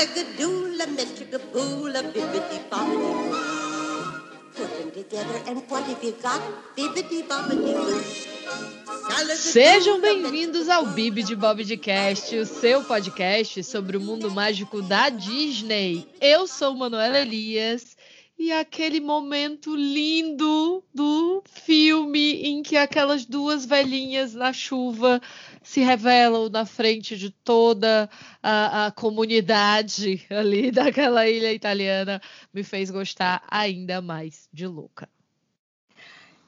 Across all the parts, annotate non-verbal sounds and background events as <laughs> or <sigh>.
Bibbidi bobbidi boo. Put them together and what have you got? Bibbidi bobbidi boo. Sejam bem-vindos ao Bibi de Bob de Cast, o seu podcast sobre o mundo mágico da Disney. Eu sou Manuela Elias e aquele momento lindo do filme em que aquelas duas velhinhas na chuva se revelam na frente de toda a, a comunidade ali <laughs> daquela ilha italiana me fez gostar ainda mais de Luca.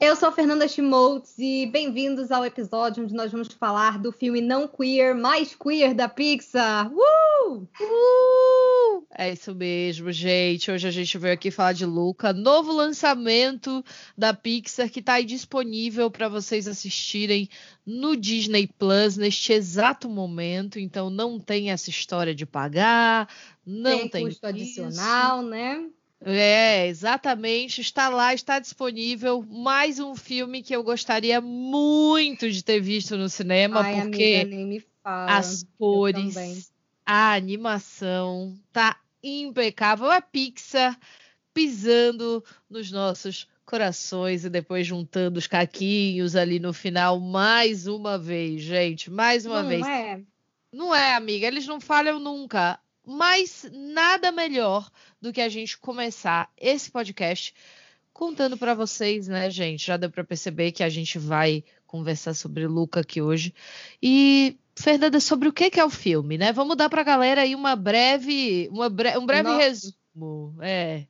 Eu sou a Fernanda Schmoltz e bem-vindos ao episódio onde nós vamos falar do filme não queer mais queer da Pixar. Uh! Uh! É isso mesmo, gente. Hoje a gente veio aqui falar de Luca, novo lançamento da Pixar que está aí disponível para vocês assistirem no Disney Plus neste exato momento. Então não tem essa história de pagar, não tem, tem custo adicional, né? É, exatamente. Está lá, está disponível. Mais um filme que eu gostaria muito de ter visto no cinema, Ai, porque amiga, nem me fala. as cores, a animação tá impecável. A Pixar pisando nos nossos corações e depois juntando os caquinhos ali no final mais uma vez, gente, mais uma não vez. É. Não é, amiga, eles não falham nunca. Mas nada melhor do que a gente começar esse podcast contando para vocês, né, gente? Já deu para perceber que a gente vai conversar sobre Luca aqui hoje. E Fernanda, sobre o que, que é o filme, né? Vamos dar para a galera aí uma breve, uma bre um breve Nossa. resumo. É.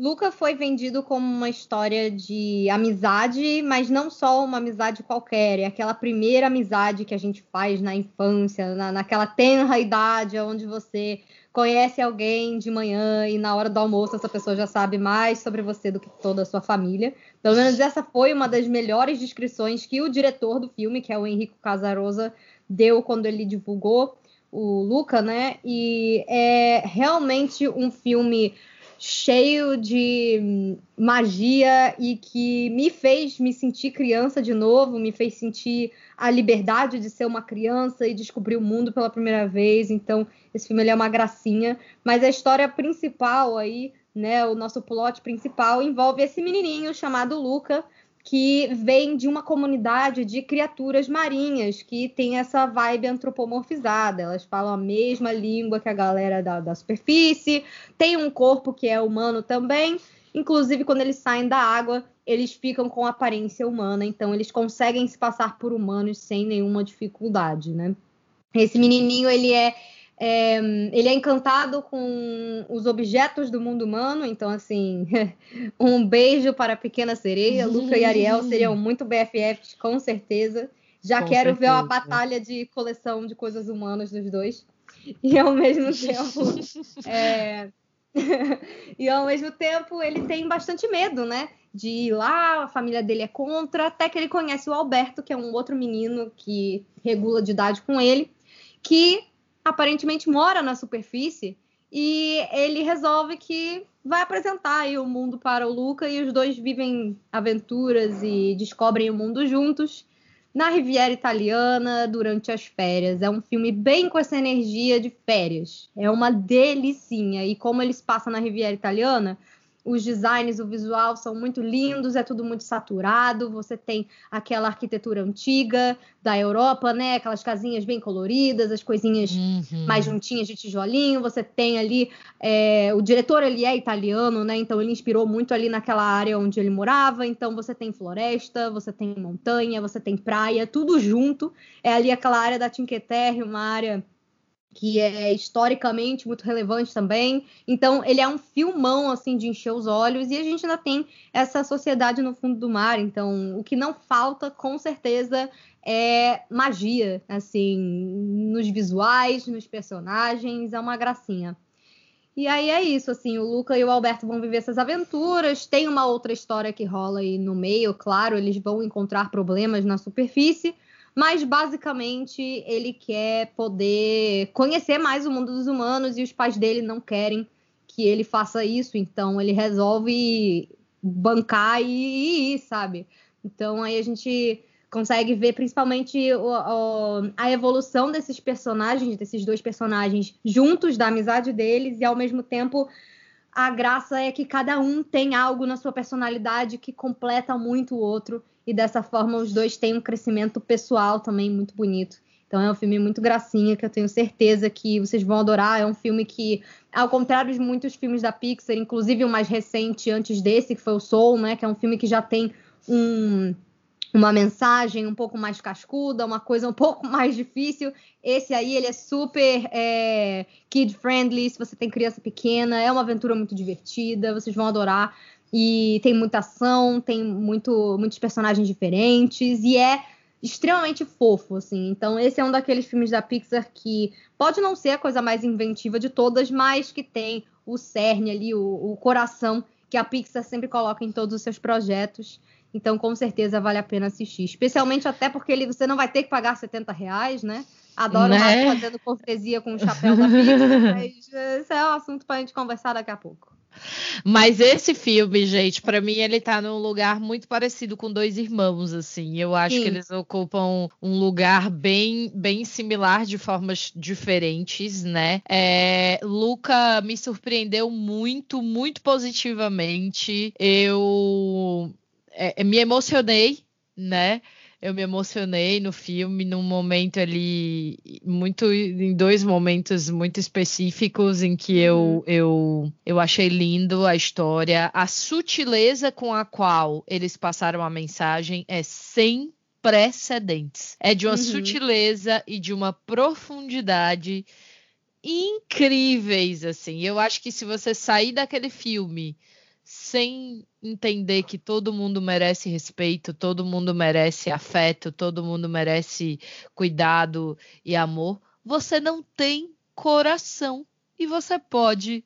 Luca foi vendido como uma história de amizade, mas não só uma amizade qualquer, é aquela primeira amizade que a gente faz na infância, na, naquela tenra idade onde você conhece alguém de manhã e na hora do almoço essa pessoa já sabe mais sobre você do que toda a sua família. Pelo menos essa foi uma das melhores descrições que o diretor do filme, que é o Henrico Casarosa, deu quando ele divulgou o Luca, né? E é realmente um filme cheio de magia e que me fez me sentir criança de novo, me fez sentir a liberdade de ser uma criança e descobrir o mundo pela primeira vez. Então, esse filme é uma gracinha, mas a história principal aí, né, o nosso plot principal envolve esse menininho chamado Luca, que vem de uma comunidade de criaturas marinhas que tem essa vibe antropomorfizada. Elas falam a mesma língua que a galera da, da superfície, tem um corpo que é humano também. Inclusive, quando eles saem da água, eles ficam com aparência humana, então eles conseguem se passar por humanos sem nenhuma dificuldade, né? Esse menininho, ele é é, ele é encantado com os objetos do mundo humano, então, assim, <laughs> um beijo para a pequena sereia. Luca e Ariel <laughs> seriam muito BFFs, com certeza. Já Com quero ver certeza. uma batalha de coleção de coisas humanas dos dois. <laughs> E ao mesmo tempo. é, e ao mesmo tempo, ele tem bastante medo, né? De ir lá, a família dele é contra, até que ele conhece o Alberto, que é um outro menino que regula de idade com ele, que aparentemente mora na superfície e ele resolve que vai apresentar o mundo para o Luca e os dois vivem aventuras e descobrem o mundo juntos na Riviera Italiana durante as férias. É um filme bem com essa energia de férias. É uma delicinha e como eles passam na Riviera Italiana, os designs, o visual são muito lindos, é tudo muito saturado. Você tem aquela arquitetura antiga da Europa, né? Aquelas casinhas bem coloridas, as coisinhas Uhum. mais juntinhas de tijolinho. Você tem ali é, o diretor ele é italiano, né? Então ele inspirou muito ali naquela área onde ele morava. Então você tem floresta, você tem montanha, você tem praia, tudo junto. É ali aquela área da Cinque Terre, uma área que é historicamente muito relevante também. Então, ele é um filmão assim de encher os olhos e a gente ainda tem essa sociedade no fundo do mar. Então, o que não falta, com certeza, é magia, assim, nos visuais, nos personagens, é uma gracinha. E aí é isso, assim, o Luca e o Alberto vão viver essas aventuras. Tem uma outra história que rola aí no meio, claro, eles vão encontrar problemas na superfície, mas basicamente ele quer poder conhecer mais o mundo dos humanos e os pais dele não querem que ele faça isso, então ele resolve bancar e ir, sabe? Então aí a gente consegue ver principalmente o, o, a evolução desses personagens, desses dois personagens juntos, da amizade deles, e ao mesmo tempo a graça é que cada um tem algo na sua personalidade que completa muito o outro, e dessa forma os dois têm um crescimento pessoal também muito bonito. Então é um filme muito gracinha que eu tenho certeza que vocês vão adorar. É um filme que, ao contrário de muitos filmes da Pixar, inclusive o mais recente antes desse, que foi o Soul, né, que é um filme que já tem um uma mensagem um pouco mais cascuda, uma coisa um pouco <laughs> mais difícil. Esse aí, ele é super é, kid-friendly, se você tem criança pequena, é uma aventura muito divertida, vocês vão adorar. E tem muita ação, tem muito, muitos personagens diferentes, e é extremamente fofo, assim. Então, esse é um daqueles filmes da Pixar que pode não ser a coisa mais inventiva de todas, mas que tem o cerne ali, o, o coração que a Pixar sempre coloca em todos os seus projetos. Então, com certeza, vale a pena assistir. Especialmente até porque ele, você não vai ter que pagar 70 reais, né? Adoro né? fazendo cortesia com o chapéu da Pixar, mas esse é um assunto para a gente conversar daqui a pouco. Mas esse filme, gente, para mim ele tá num lugar muito parecido com Dois Irmãos, assim. Eu acho Sim. que eles ocupam um lugar bem, bem similar de formas diferentes, né? É, Luca me surpreendeu muito, muito positivamente. Eu é, me emocionei, né? Eu me emocionei no filme num momento ali muito em dois momentos muito específicos em que eu uhum. eu eu achei lindo a história, a sutileza com a qual eles passaram a mensagem é sem precedentes. É de uma uhum. sutileza e de uma profundidade incríveis assim. Eu acho que se você sair daquele filme sem entender que todo mundo merece respeito, todo mundo merece afeto, todo mundo merece cuidado e amor, você não tem coração e você pode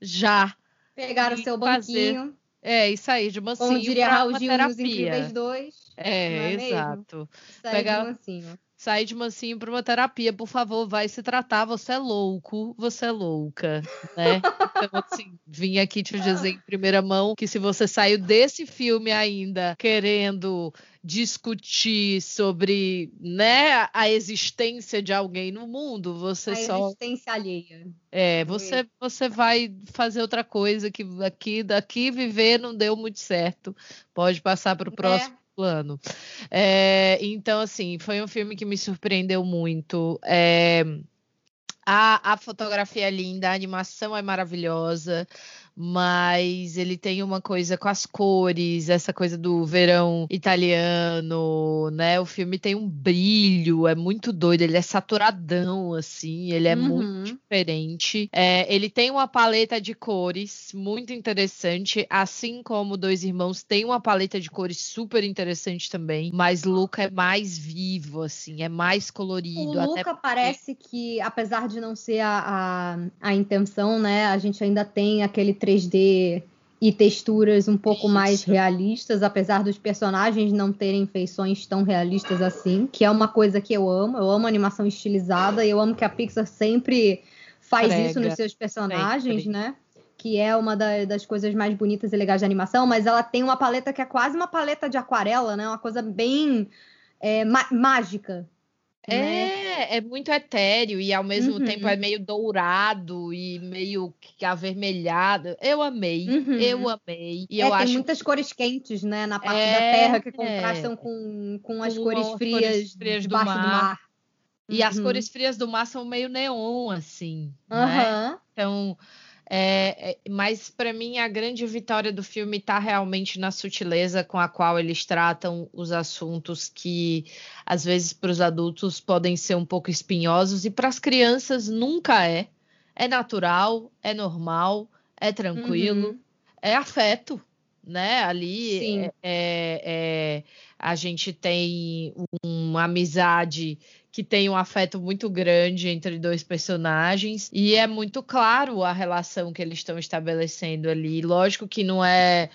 já pegar o seu banquinho. É, isso aí, de mansinho Como diria Raul Gil nos Incríveis 2. É, é exato. Pegar, de mansinho sair de mansinho para uma terapia, por favor, vai se tratar, você é louco, você é louca, né? Então, assim, vim aqui te dizer em primeira mão que se você saiu desse filme ainda querendo discutir sobre, né, a existência de alguém no mundo, você a só a existência alheia. É, você você vai fazer outra coisa que aqui daqui viver não deu muito certo. Pode passar para o é. próximo plano. É, então, assim, foi um filme que me surpreendeu muito. É, a, a fotografia é linda, a animação é maravilhosa mas ele tem uma coisa com as cores, essa coisa do verão italiano, né? O filme tem um brilho, é muito doido, ele é saturadão, assim, ele é uhum. muito diferente. É, ele tem uma paleta de cores muito interessante, assim como Dois Irmãos tem uma paleta de cores super interessante também, mas Luca é mais vivo, assim, é mais colorido. O Luca porque... parece que, apesar de não ser a, a, a intenção, né, a gente ainda tem aquele 3D e texturas um pouco mais realistas, apesar dos personagens não terem feições tão realistas assim, que é uma coisa que eu amo. Eu amo animação estilizada e eu amo que a Pixar sempre faz Prega. isso nos seus personagens, sempre. né? Que é uma da, das coisas mais bonitas e legais de animação, mas ela tem uma paleta que é quase uma paleta de aquarela, né? Uma coisa bem é, mágica, é, né? é muito etéreo e ao mesmo uhum. tempo é meio dourado e meio avermelhado. Eu amei, uhum. eu amei. E é, eu tem acho... muitas cores quentes, né, na parte é, da terra que contrastam com, com as com cores frias, cores frias do mar. do mar. E uhum. as cores frias do mar são meio neon, assim. Né? Então, é, é, mas para mim a grande vitória do filme está realmente na sutileza com a qual eles tratam os assuntos que às vezes para os adultos podem ser um pouco espinhosos e para as crianças nunca é. É natural, é normal, é tranquilo, uhum. é afeto, né? Ali é, é, a gente tem uma amizade que tem um afeto muito grande entre dois personagens e é muito claro a relação que eles estão estabelecendo ali. Lógico que não é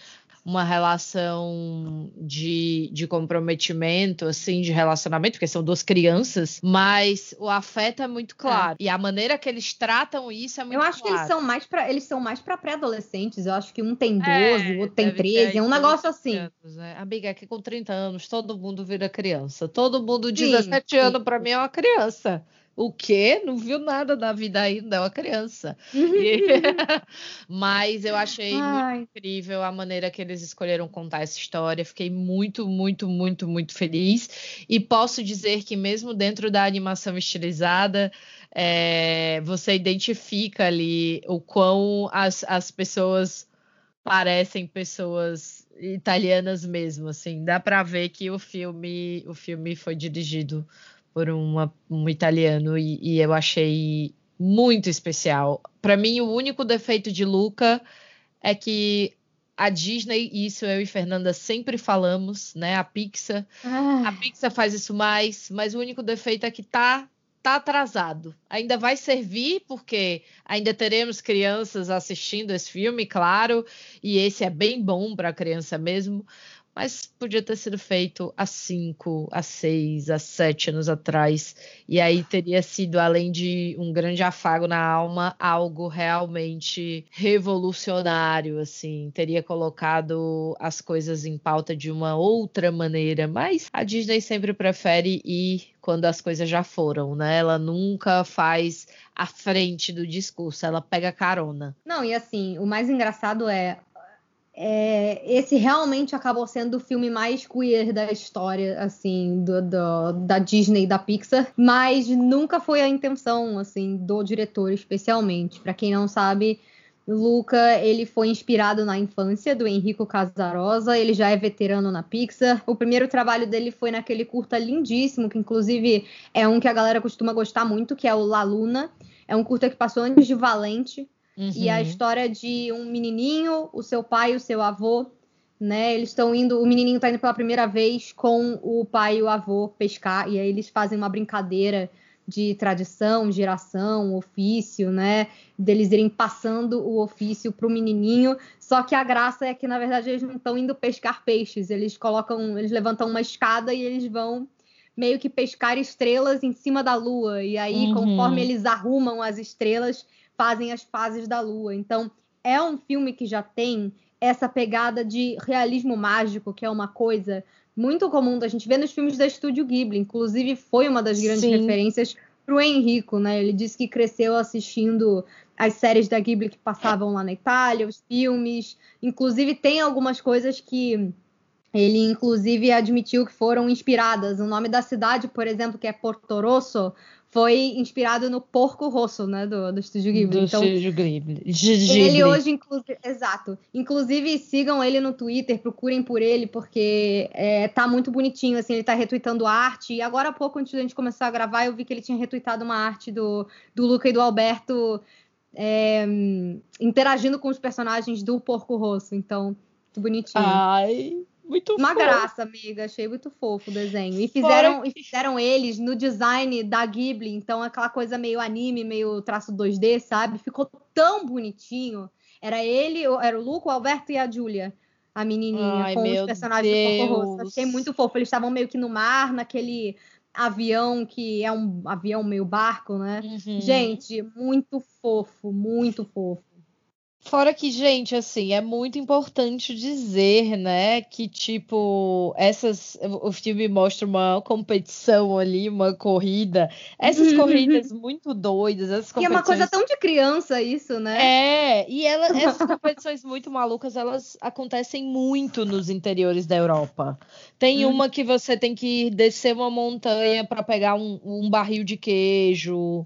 uma relação de, de comprometimento, assim, de relacionamento, porque são duas crianças, mas o afeto é muito claro. É. E a maneira que eles tratam isso é muito Eu acho claro. que eles são mais para eles são mais para pré-adolescentes. Eu acho que um tem 12, é, o outro tem 13, é um negócio assim. Anos, né? Amiga, aqui com 30 anos todo mundo vira criança. Todo mundo de 17 anos para mim é uma criança. O quê? Não viu nada da vida ainda, é uma criança. Uhum. <laughs> Mas eu achei muito incrível a maneira que eles escolheram contar essa história. Fiquei muito, muito, muito, muito feliz. E posso dizer que, mesmo dentro da animação estilizada, é, você identifica ali o quão as, as pessoas parecem pessoas italianas mesmo, assim, dá para ver que o filme, o filme foi dirigido por uma, um italiano e, e eu achei muito especial. Para mim, o único defeito de Luca é que a Disney, isso eu e Fernanda sempre falamos, né? A Pixar, ah. a Pixar faz isso mais, mas o único defeito é que tá tá atrasado. Ainda vai servir porque ainda teremos crianças assistindo esse filme, claro, e esse é bem bom para a criança mesmo, mas podia ter sido feito há cinco, há seis, há sete anos atrás. E aí teria sido, além de um grande afago na alma, algo realmente revolucionário, assim. Teria colocado as coisas em pauta de uma outra maneira. Mas a Disney sempre prefere ir quando as coisas já foram, né? Ela nunca faz a frente do discurso, ela pega carona. Não, e assim, o mais engraçado é é, esse realmente acabou sendo o filme mais queer da história, assim, do, do, da Disney e da Pixar, mas nunca foi a intenção, assim, do diretor especialmente. Para quem não sabe, Luca, ele foi inspirado na infância do Enrico Casarosa, ele já é veterano na Pixar. O primeiro trabalho dele foi naquele curta lindíssimo, que inclusive é um que a galera costuma gostar muito, que é o La Luna. É um curta que passou antes de Valente, Uhum. E a uhum. história de um menininho, o seu pai e o seu avô, né? Eles estão indo, o menininho está indo pela primeira vez com o pai e o avô pescar, e aí eles fazem uma brincadeira de tradição, geração, ofício, né? Deles irem passando o ofício para o menininho. Só que a graça é que, na verdade, eles não estão indo pescar peixes. Eles colocam, eles levantam uma escada e eles vão meio que pescar estrelas em cima da lua. E aí, uhum. conforme eles arrumam as estrelas, fazem as fases da lua. Então, é um filme que já tem essa pegada de realismo mágico, que é uma coisa muito comum da gente ver nos filmes da Estúdio Ghibli. Inclusive, foi uma das grandes Sim. referências para o Henrico, né? Ele disse que cresceu assistindo as séries da Ghibli que passavam lá na Itália, os filmes. Inclusive, tem algumas coisas que ele, inclusive, admitiu que foram inspiradas. O nome da cidade, por exemplo, que é Porto Rosso, foi inspirado no Porco Rosso, né, do, do Estúdio Ghibli. Do então, Estúdio Ghibli. Ele hoje, inclusive, exato. Inclusive, sigam ele no Twitter, procurem por ele, porque é, tá muito bonitinho, assim, ele tá retweetando arte. E agora há pouco, antes da gente começar a gravar, eu vi que ele tinha retweetado uma arte do, do Luca e do Alberto é, interagindo com os personagens do Porco Rosso. Então, muito bonitinho. Ai, muito Uma fofo. graça, amiga. Achei muito fofo o desenho. E fizeram, e fizeram eles no design da Ghibli. Então, aquela coisa meio anime, meio traço 2D, sabe? Ficou tão bonitinho. Era ele, era o Luco, o Alberto e a Júlia. A menininha Ai, com os personagens Deus. do Rosso. Achei muito fofo. Eles estavam meio que no mar, naquele avião que é um avião meio barco, né? Uhum. Gente, muito fofo, muito fofo. Fora que, gente, assim, é muito importante dizer, né, que, tipo, essas. O filme mostra uma competição ali, uma corrida. Essas uhum. corridas muito doidas, essas competições. E é uma coisa tão de criança, isso, né? É, e ela, essas competições muito malucas, elas acontecem muito nos interiores da Europa. Tem hum. uma que você tem que descer uma montanha para pegar um, um barril de queijo.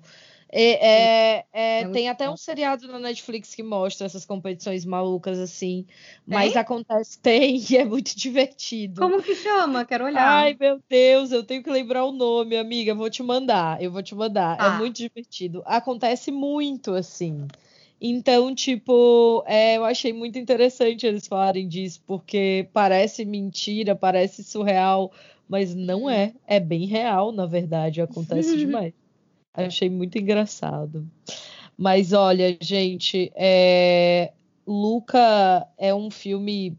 É, é, é, é tem até um seriado na Netflix que mostra essas competições malucas assim, mas acontece, <laughs> tem, e é muito divertido. Como que chama? Quero olhar. Ai, meu Deus, eu tenho que lembrar o nome, amiga. Vou te mandar, eu vou te mandar. É ah. É muito divertido. Acontece muito assim. Então, tipo, é, eu achei muito interessante eles falarem disso, porque parece mentira, parece surreal, mas não é. É bem real, na verdade, acontece <laughs> demais. Achei muito engraçado. Mas olha, gente, é... Luca é um filme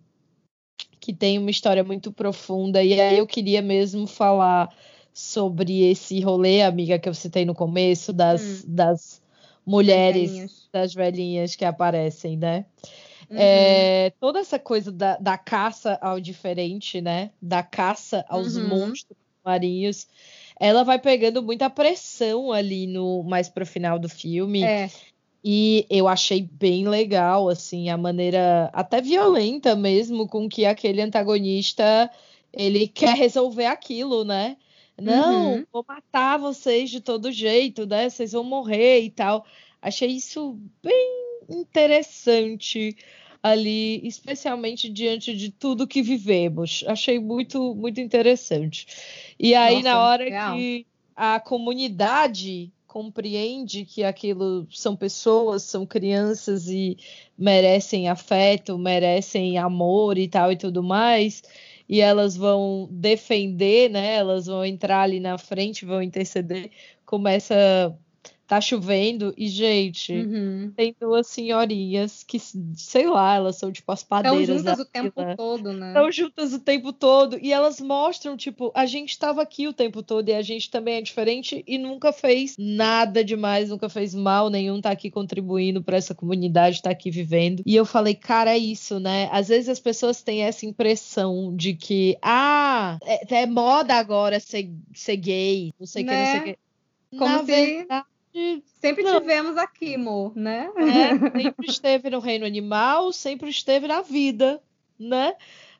que tem uma história muito profunda. E aí eu queria mesmo falar sobre esse rolê, amiga, que eu citei no começo, das, hum. das mulheres, velhinhas. das velhinhas que aparecem, né? Uhum. É, toda essa coisa da, da, caça ao diferente, né? Da caça aos uhum. monstros marinhos, ela vai pegando muita pressão ali no mais pro final do filme. É. E eu achei bem legal, assim, a maneira até violenta mesmo com que aquele antagonista ele quer resolver aquilo, né? Não, uhum. vou matar vocês de todo jeito, né? Vocês vão morrer e tal. Achei isso bem interessante ali, especialmente diante de tudo que vivemos. Achei muito, muito interessante. E aí, Nossa, na hora real. que a comunidade compreende que aquilo são pessoas, são crianças e merecem afeto, merecem amor e tal e tudo mais, e elas vão defender, né? Elas vão entrar ali na frente, vão interceder, começa tá chovendo e, gente, uhum. tem duas senhorinhas que, sei lá, elas são tipo as padeiras. Estão juntas o tempo todo, né? Estão juntas o tempo todo e elas mostram, tipo, a gente estava aqui o tempo todo e a gente também é diferente e nunca fez nada demais, nunca fez mal nenhum, tá aqui contribuindo para essa comunidade, tá aqui vivendo. E eu falei, cara, é isso, né? Às vezes as pessoas têm essa impressão de que, ah, é, é moda agora ser, ser gay, não sei o né? que, não sei o né? que. Como Na se verdade, Sempre não. tivemos aqui, amor, né? É, <laughs> sempre esteve no reino animal, sempre esteve na vida, né?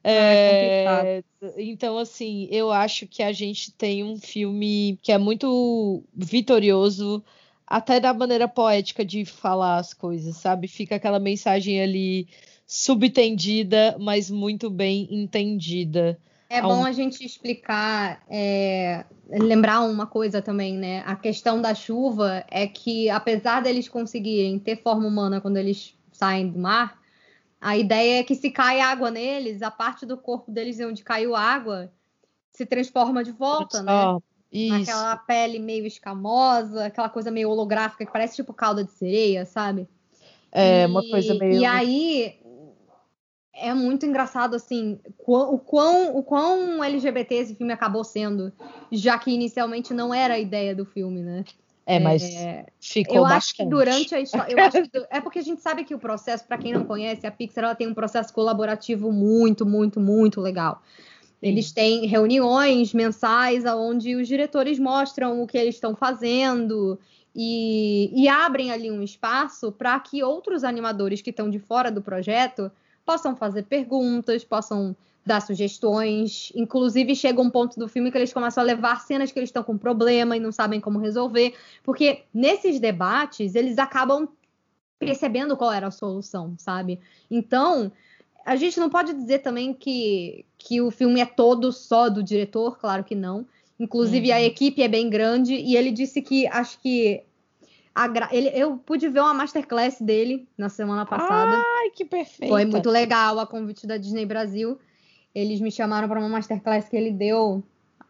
É, então, assim, eu acho que a gente tem um filme que é muito vitorioso, até da maneira poética de falar as coisas, sabe? Fica aquela mensagem ali subtendida, mas muito bem entendida. É bom a gente explicar, é, lembrar uma coisa também, né? A questão da chuva é que, apesar deles conseguirem ter forma humana quando eles saem do mar, a ideia é que se cai água neles, a parte do corpo deles onde caiu água se transforma de volta, né? Isso. Aquela pele meio escamosa, aquela coisa meio holográfica que parece tipo calda de sereia, sabe? É, e, uma coisa meio. E aí, é muito engraçado, assim, o quão, o quão LGBT esse filme acabou sendo, já que inicialmente não era a ideia do filme, né? É, mas é, ficou eu bastante. acho que durante a história, <laughs> é porque a gente sabe que o processo, para quem não conhece, a Pixar ela tem um processo colaborativo muito, muito, muito legal. Eles têm reuniões mensais onde os diretores mostram o que eles estão fazendo e, e abrem ali um espaço para que outros animadores que estão de fora do projeto possam fazer perguntas, possam dar sugestões. Inclusive, chega um ponto do filme que eles começam a levar cenas que eles estão com problema e não sabem como resolver, porque nesses debates eles acabam percebendo qual era a solução, sabe? Então, a gente não pode dizer também que, que o filme é todo só do diretor, claro que não. Inclusive, uhum. a equipe é bem grande e ele disse que acho que Gra... Ele, eu pude ver uma masterclass dele na semana passada. Ai, que perfeito! Foi muito legal a convite da Disney Brasil. Eles me chamaram para uma masterclass que ele deu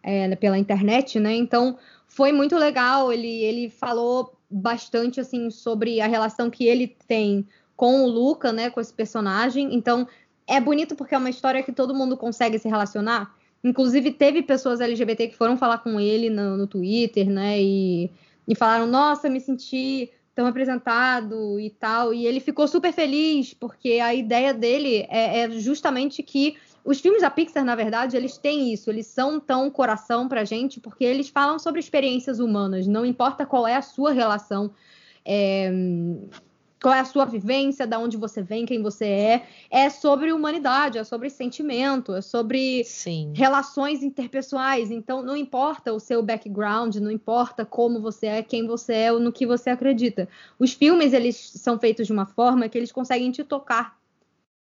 é, pela internet, né? Então foi muito legal. Ele, ele falou bastante assim sobre a relação que ele tem com o Luca, né? Com esse personagem. Então é bonito porque é uma história que todo mundo consegue se relacionar. Inclusive teve pessoas LGBT que foram falar com ele no, no Twitter, né? E e falaram: Nossa, me senti tão representado e tal. E ele ficou super feliz, porque a ideia dele é, é, justamente que os filmes da Pixar, na verdade, eles têm isso, eles são tão coração pra gente, porque eles falam sobre experiências humanas, não importa qual é a sua relação. É, qual é a sua vivência, da onde você vem, quem você é. É sobre humanidade, é sobre sentimento, é sobre Sim. relações interpessoais. Então, não importa o seu background, não importa como você é, quem você é ou no que você acredita. Os filmes, eles são feitos de uma forma que eles conseguem te tocar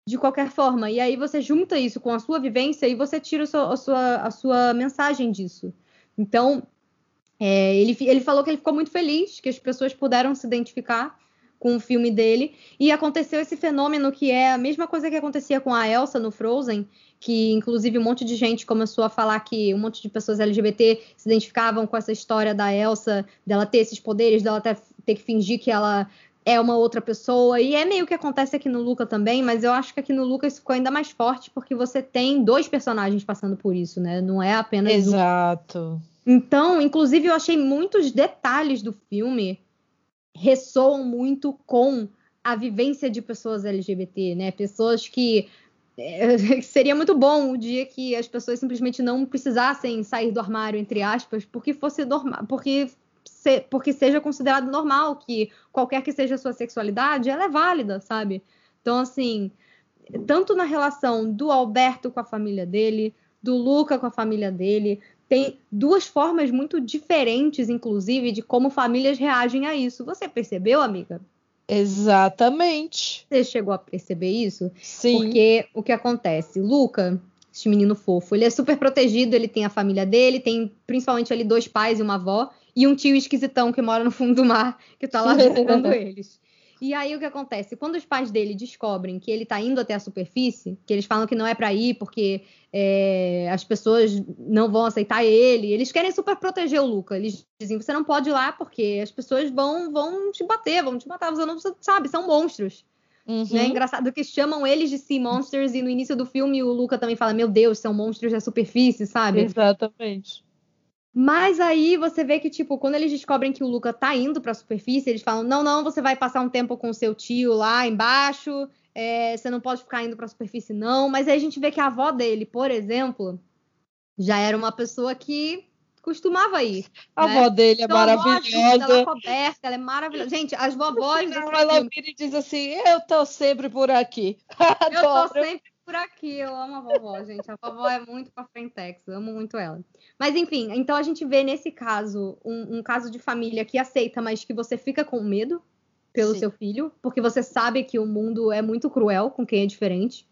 de qualquer forma. E aí você junta isso com a sua vivência e você tira a sua, a sua, a sua mensagem disso. Então, é, ele, ele falou que ele ficou muito feliz, que as pessoas puderam se identificar com o filme dele. E aconteceu esse fenômeno que é a mesma coisa que acontecia com a Elsa no Frozen, que inclusive um monte de gente começou a falar que um monte de pessoas LGBT se identificavam com essa história da Elsa, dela ter esses poderes, dela ter, ter que fingir que ela é uma outra pessoa. E é meio que acontece aqui no Luca também, mas eu acho que aqui no Luca isso ficou ainda mais forte porque você tem dois personagens passando por isso, né? Não é apenas. Exato. Um. Então, inclusive, eu achei muitos detalhes do filme ressoam muito com a vivência de pessoas LGBT, né? Pessoas que <laughs> é, seria muito bom o dia que as pessoas simplesmente não precisassem sair do armário, entre aspas, porque fosse normal, porque se, porque seja considerado normal que qualquer que seja a sua sexualidade, ela é válida, sabe? Então, assim, tanto na relação do Alberto com a família dele, do Luca com a família dele, tem duas formas muito diferentes, inclusive, de como famílias reagem a isso. Você percebeu, amiga? Exatamente. Você chegou a perceber isso? Sim. Porque o que acontece? Luca, esse menino fofo, ele é super protegido, ele tem a família dele, tem principalmente ali dois pais e uma avó, e um tio esquisitão que mora no fundo do mar, que tá lá <laughs> visitando eles. E aí o que acontece? Quando os pais dele descobrem que ele tá indo até a superfície, que eles falam que não é para ir porque é, as pessoas não vão aceitar ele, eles querem super proteger o Luca. Eles dizem: você não pode ir lá porque as pessoas vão, vão te bater, vão te matar, você não sabe, são monstros. Uhum. Né? Engraçado que chamam eles de Sea Monsters e no início do filme o Luca também fala: Meu Deus, são monstros da superfície, sabe? Exatamente. Mas aí você vê que, tipo, quando eles descobrem que o Luca tá indo pra superfície, eles falam: não, não, você vai passar um tempo com seu tio lá embaixo, é, você não pode ficar indo pra superfície, não. Mas aí a gente vê que a avó dele, por exemplo, já era uma pessoa que costumava ir. A né? avó dele é então, maravilhosa. Ela é coberta, ela é maravilhosa. Gente, as vovós. Não, ela vira e diz assim: eu tô sempre por aqui. <laughs> eu tô sempre por aqui. Eu amo a vovó, gente. A vovó é muito pra frentex. Eu amo muito ela. Mas enfim, então a gente vê nesse caso um, um caso de família que aceita, mas que você fica com medo pelo Sim. seu filho, porque você sabe que o mundo é muito cruel com quem é diferente.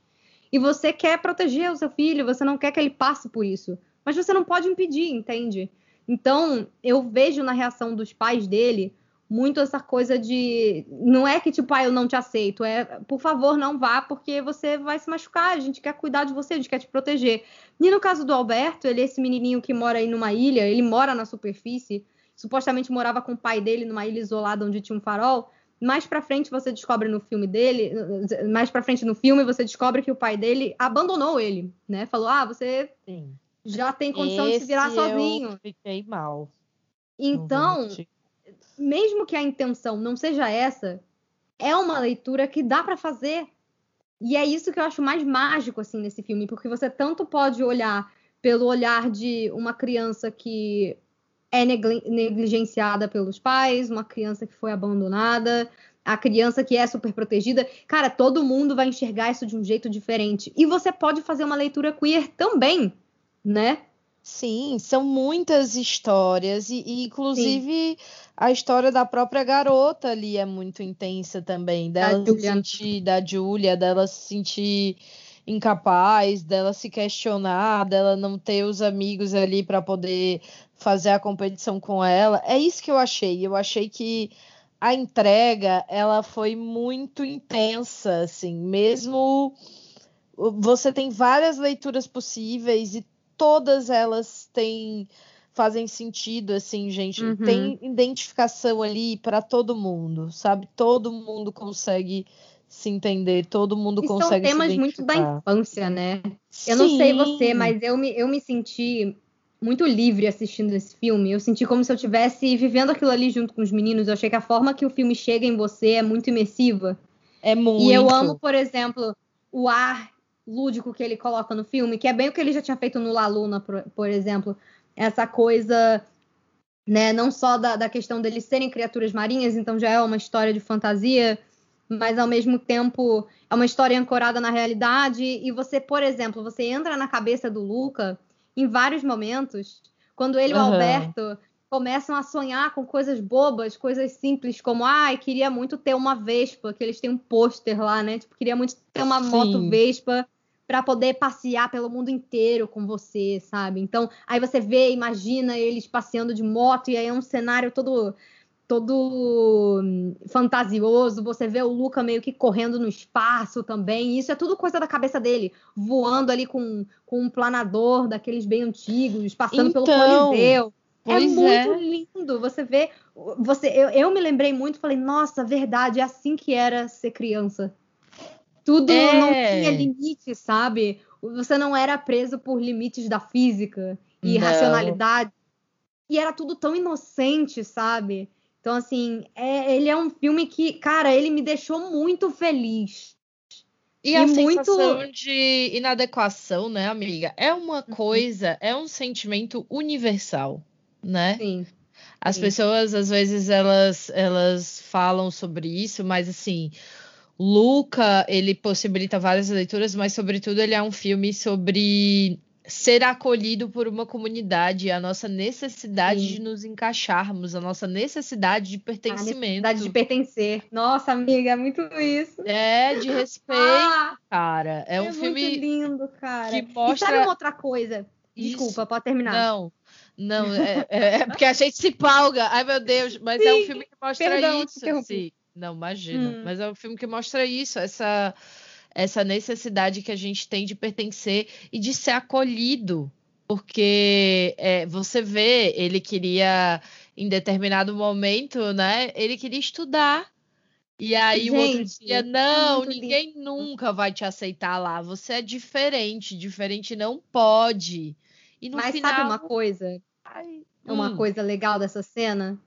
E você quer proteger o seu filho, você não quer que ele passe por isso. Mas você não pode impedir, entende? Então, eu vejo na reação dos pais dele muito essa coisa de. Não é que, tipo, ah, eu não te aceito. É, por favor, não vá, porque você vai se machucar. A gente quer cuidar de você, a gente quer te proteger. E no caso do Alberto, ele é esse menininho que mora aí numa ilha, ele mora na superfície. Supostamente morava com o pai dele numa ilha isolada onde tinha um farol. Mais pra frente você descobre no filme dele, mais pra frente no filme você descobre que o pai dele abandonou ele, né? Falou: "Ah, você Sim. já tem condição Esse de se virar sozinho". Eu fiquei mal. Então, mesmo que a intenção não seja essa, é uma leitura que dá para fazer. E é isso que eu acho mais mágico assim nesse filme, porque você tanto pode olhar pelo olhar de uma criança que é negligenciada pelos pais, uma criança que foi abandonada, a criança que é super protegida. Cara, todo mundo vai enxergar isso de um jeito diferente. E você pode fazer uma leitura queer também, né? Sim, são muitas histórias, e, e inclusive Sim. A história da própria garota ali é muito intensa também, dela se sentir, da Julia, dela se sentir incapaz, dela se questionar, dela não ter os amigos ali para poder fazer a competição com ela. É isso que eu achei. Eu achei que a entrega ela foi muito intensa, assim, mesmo você tem várias leituras possíveis e todas elas têm fazem sentido, assim, gente. Uhum. Tem identificação ali para todo mundo, sabe? Todo mundo consegue se entender, todo mundo e consegue são temas muito da infância, né? Sim. Eu não sei você, mas eu me, eu me senti muito livre assistindo esse filme. Eu senti como se eu estivesse vivendo aquilo ali junto com os meninos. Eu achei que a forma que o filme chega em você é muito imersiva. É muito. E eu amo, por exemplo, o ar lúdico que ele coloca no filme, que é bem o que ele já tinha feito no La Luna, por, por exemplo. Essa coisa, né, não só da, da questão deles serem criaturas marinhas, então já é uma história de fantasia, mas ao mesmo tempo é uma história ancorada na realidade. E você, por exemplo, você entra na cabeça do Luca em vários momentos, quando ele e o Alberto começam a sonhar com coisas bobas, coisas simples, como, ai, ah, queria muito ter uma Vespa, que eles têm um pôster lá, né? Tipo, queria muito ter uma Sim. moto Vespa para poder passear pelo mundo inteiro com você, sabe? Então, aí você vê, imagina eles passeando de moto e aí é um cenário todo todo hum, fantasioso, você vê o Luca meio que correndo no espaço também, isso é tudo coisa da cabeça dele, voando ali com, com um planador daqueles bem antigos, passando então, pelo Coliseu. é muito é. lindo. Você vê. Você, eu, eu me lembrei muito, falei, nossa, verdade, é assim que era ser criança. Tudo é. não tinha limite, sabe? Você não era preso por limites da física e não. racionalidade. E era tudo tão inocente, sabe? Então, assim, é, ele é um filme que, cara, ele me deixou muito feliz. E, e a muito... sensação de inadequação, né, amiga? É uma uhum. coisa, é um sentimento universal, né? Sim. As Sim. pessoas, às vezes, elas, elas falam sobre isso, mas assim, Luca, ele possibilita várias leituras, mas sobretudo ele é um filme sobre ser acolhido por uma comunidade, a nossa necessidade Sim. de nos encaixarmos, a nossa necessidade de pertencimento. A necessidade de pertencer. Nossa, amiga, é muito isso. É, de respeito, ah, cara. É, é um filme muito lindo, cara. Que mostra... E sabe uma outra coisa? Desculpa, isso. pode terminar. Não. Não, é, é, é, porque a gente se palga. Ai, meu Deus, mas Sim, é um filme que mostra perdão, isso. Sim. Não, imagina. Hum. Mas é um filme que mostra isso, essa essa necessidade que a gente tem de pertencer e de ser acolhido. Porque é, você vê, ele queria, em determinado momento, né? Ele queria estudar. E aí gente, o outro dizia: não, ninguém lindo. nunca vai te aceitar lá. Você é diferente, diferente não pode. E no Mas final... sabe uma coisa? Ai, uma hum. coisa legal dessa cena?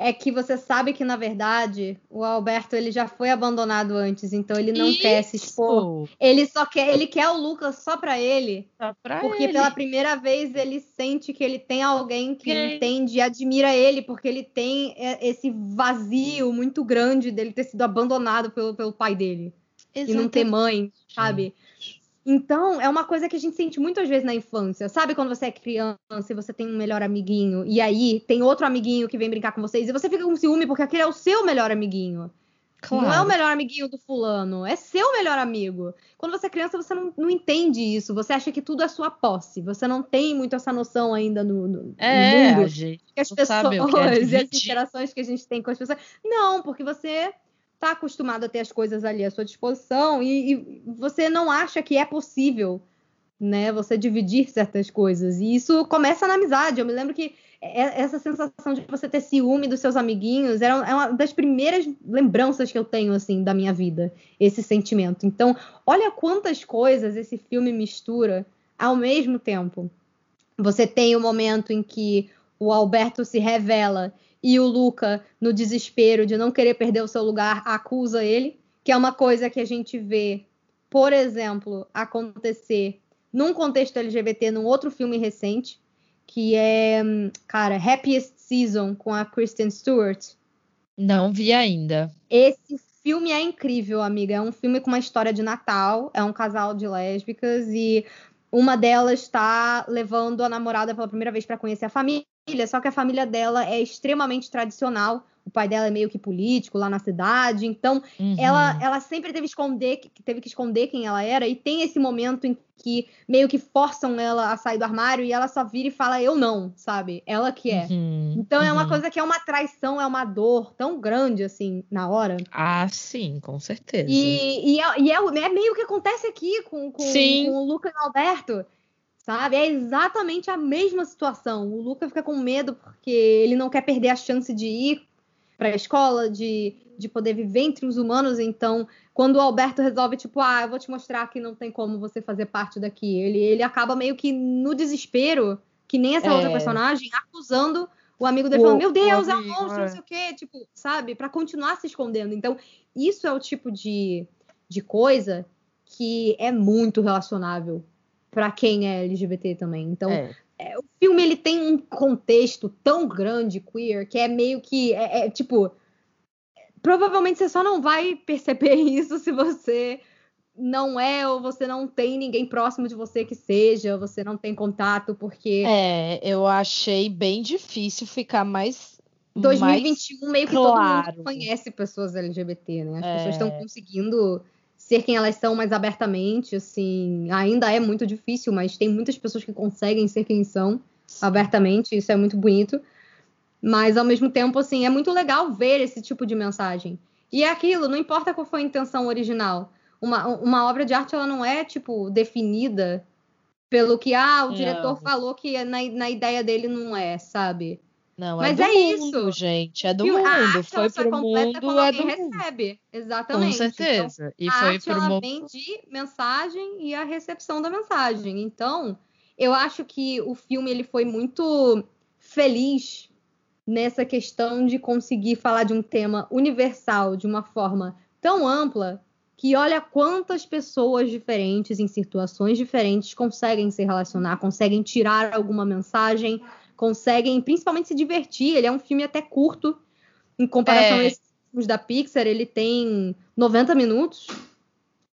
É que você sabe que na verdade o Alberto ele já foi abandonado antes, então ele não Isso. quer se expor. Ele só quer, ele quer o Lucas só para ele. Só pra porque ele. pela primeira vez ele sente que ele tem alguém que okay. entende e admira ele, porque ele tem é, esse vazio muito grande dele ter sido abandonado pelo, pelo pai dele. Exatamente. E não ter mãe, sabe? Então, é uma coisa que a gente sente muitas vezes na infância. Sabe quando você é criança e você tem um melhor amiguinho, e aí tem outro amiguinho que vem brincar com vocês, e você fica com ciúme porque aquele é o seu melhor amiguinho. Claro. Não é o melhor amiguinho do fulano, é seu melhor amigo. Quando você é criança, você não, não entende isso. Você acha que tudo é sua posse. Você não tem muito essa noção ainda no, no, é, no mundo. Gente, que as pessoas que é <laughs> e as interações que a gente tem com as pessoas. Não, porque você está acostumado a ter as coisas ali à sua disposição e, e, você não acha que é possível, né, você dividir certas coisas. E isso começa na amizade. Eu me lembro que essa sensação de você ter ciúme dos seus amiguinhos era é uma das primeiras lembranças que eu tenho assim da minha vida, esse sentimento. Então, olha quantas coisas esse filme mistura ao mesmo tempo. Você tem o momento em que o Alberto se revela e o Luca, no desespero de não querer perder o seu lugar, acusa ele, que é uma coisa que a gente vê, por exemplo, acontecer num contexto LGBT num outro filme recente, que é, cara, Happiest Season com a Kristen Stewart. Não vi ainda. Esse filme é incrível, amiga. É um filme com uma história de Natal, é um casal de lésbicas e uma delas está levando a namorada pela primeira vez para conhecer a família só que a família dela é extremamente tradicional. O pai dela é meio que político lá na cidade, então uhum. ela, ela sempre teve, esconder, teve que esconder quem ela era, e tem esse momento em que meio que forçam ela a sair do armário e ela só vira e fala, eu não, sabe? Ela que é. Uhum. Então é uma uhum. coisa que é uma traição, é uma dor tão grande assim na hora. Ah, sim, com certeza. E, e, é, e é, é meio que acontece aqui com, com, com o Lucas Alberto sabe? É exatamente a mesma situação. O Luca fica com medo porque ele não quer perder a chance de ir para a escola, de, de poder viver entre os humanos. Então, quando o Alberto resolve, tipo, ah, eu vou te mostrar que não tem como você fazer parte daqui, ele, ele acaba meio que no desespero, que nem essa é. outra personagem, acusando o amigo dele, o, falando, meu Deus, é um monstro, é. não sei o quê, tipo, sabe? Para continuar se escondendo. Então, isso é o tipo de, de coisa que é muito relacionável para quem é LGBT também. Então, é. É, o filme ele tem um contexto tão grande queer que é meio que é, é, tipo provavelmente você só não vai perceber <laughs> isso se você não é ou você não tem ninguém próximo de você que seja, você não tem contato porque É, eu achei bem difícil ficar mais 2021 mais meio que claro. todo mundo conhece pessoas LGBT, né? As é... pessoas estão conseguindo ser quem elas são mais abertamente, assim, ainda é muito difícil, mas tem muitas pessoas que conseguem ser quem são abertamente, isso é muito bonito. Mas ao mesmo tempo, assim, é muito legal ver esse tipo de mensagem. E é aquilo, não importa qual foi a intenção original. Uma, uma obra de arte, ela não é, tipo, definida pelo que ah, o diretor não. falou que na, na ideia dele não é, sabe? Não, é Mas é, do é mundo, isso. gente. É do e mundo. Foi pro mundo, é do recebe. Mundo. Exatamente. Com certeza. Então, e foi arte, pro mundo. vem de mensagem e a recepção da mensagem. Então, eu acho que o filme ele foi muito feliz nessa questão de conseguir falar de um tema universal de uma forma tão ampla que olha quantas pessoas diferentes em situações diferentes conseguem se relacionar, conseguem tirar alguma mensagem, conseguem principalmente se divertir. Ele é um filme até curto, em comparação é. a esses filmes da Pixar, ele tem 90 minutos,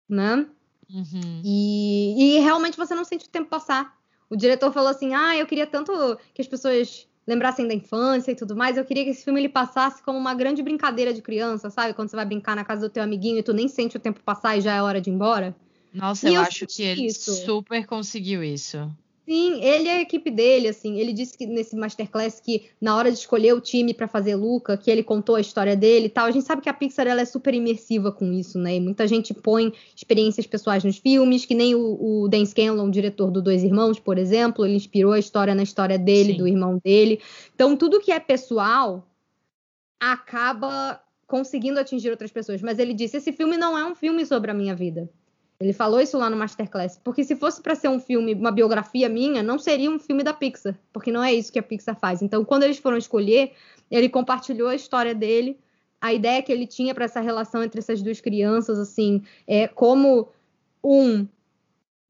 né? Uhum. E, e realmente você não sente o tempo passar. O diretor falou assim: ah, eu queria tanto que as pessoas lembrassem da infância e tudo mais. Eu queria que esse filme ele passasse como uma grande brincadeira de criança, sabe? Quando você vai brincar na casa do teu amiguinho e tu nem sente o tempo passar e já é hora de ir embora. Nossa, eu, eu acho que ele isso. super conseguiu isso. Sim, ele é a equipe dele, assim. Ele disse que nesse masterclass que na hora de escolher o time para fazer Luca, que ele contou a história dele e tal. A gente sabe que a Pixar ela é super imersiva com isso, né? E muita gente põe experiências pessoais nos filmes, que nem o, o Dan Scanlon, diretor do Dois Irmãos, por exemplo, ele inspirou a história na história dele, Sim. do irmão dele. Então, tudo que é pessoal acaba conseguindo atingir outras pessoas. Mas ele disse: esse filme não é um filme sobre a minha vida. Ele falou isso lá no Masterclass. Porque se fosse para ser um filme, uma biografia minha, não seria um filme da Pixar. Porque não é isso que a Pixar faz. Então, quando eles foram escolher, ele compartilhou a história dele, a ideia que ele tinha para essa relação entre essas duas crianças, assim, é como um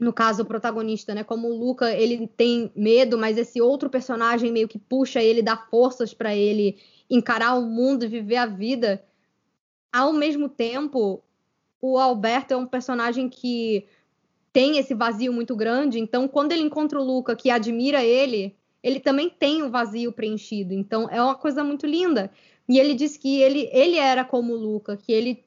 no caso o protagonista, né, como o Luca, ele tem medo, mas esse outro personagem meio que puxa ele, dá forças para ele encarar o mundo e viver a vida. Ao mesmo tempo, o Alberto é um personagem que tem esse vazio muito grande, então quando ele encontra o Luca que admira ele, ele também tem o vazio preenchido. Então é uma coisa muito linda. E ele disse que ele, ele era como o Luca, que ele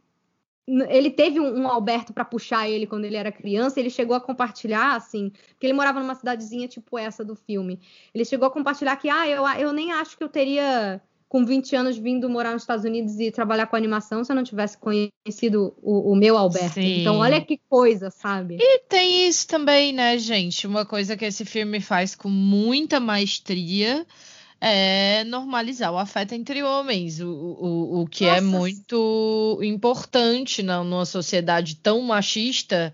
ele teve um, um Alberto para puxar ele quando ele era criança, ele chegou a compartilhar, assim, porque ele morava numa cidadezinha tipo essa do filme. Ele chegou a compartilhar que, ah, eu, eu nem acho que eu teria com 20 anos vindo morar nos Estados Unidos e trabalhar com animação se eu não tivesse conhecido o, o meu Alberto. Sim. Então, olha que coisa, sabe? E tem isso também, né, gente? Uma coisa que esse filme faz com muita maestria é normalizar o afeto entre homens, o, o, o que é Nossa. é muito importante na, numa sociedade tão machista,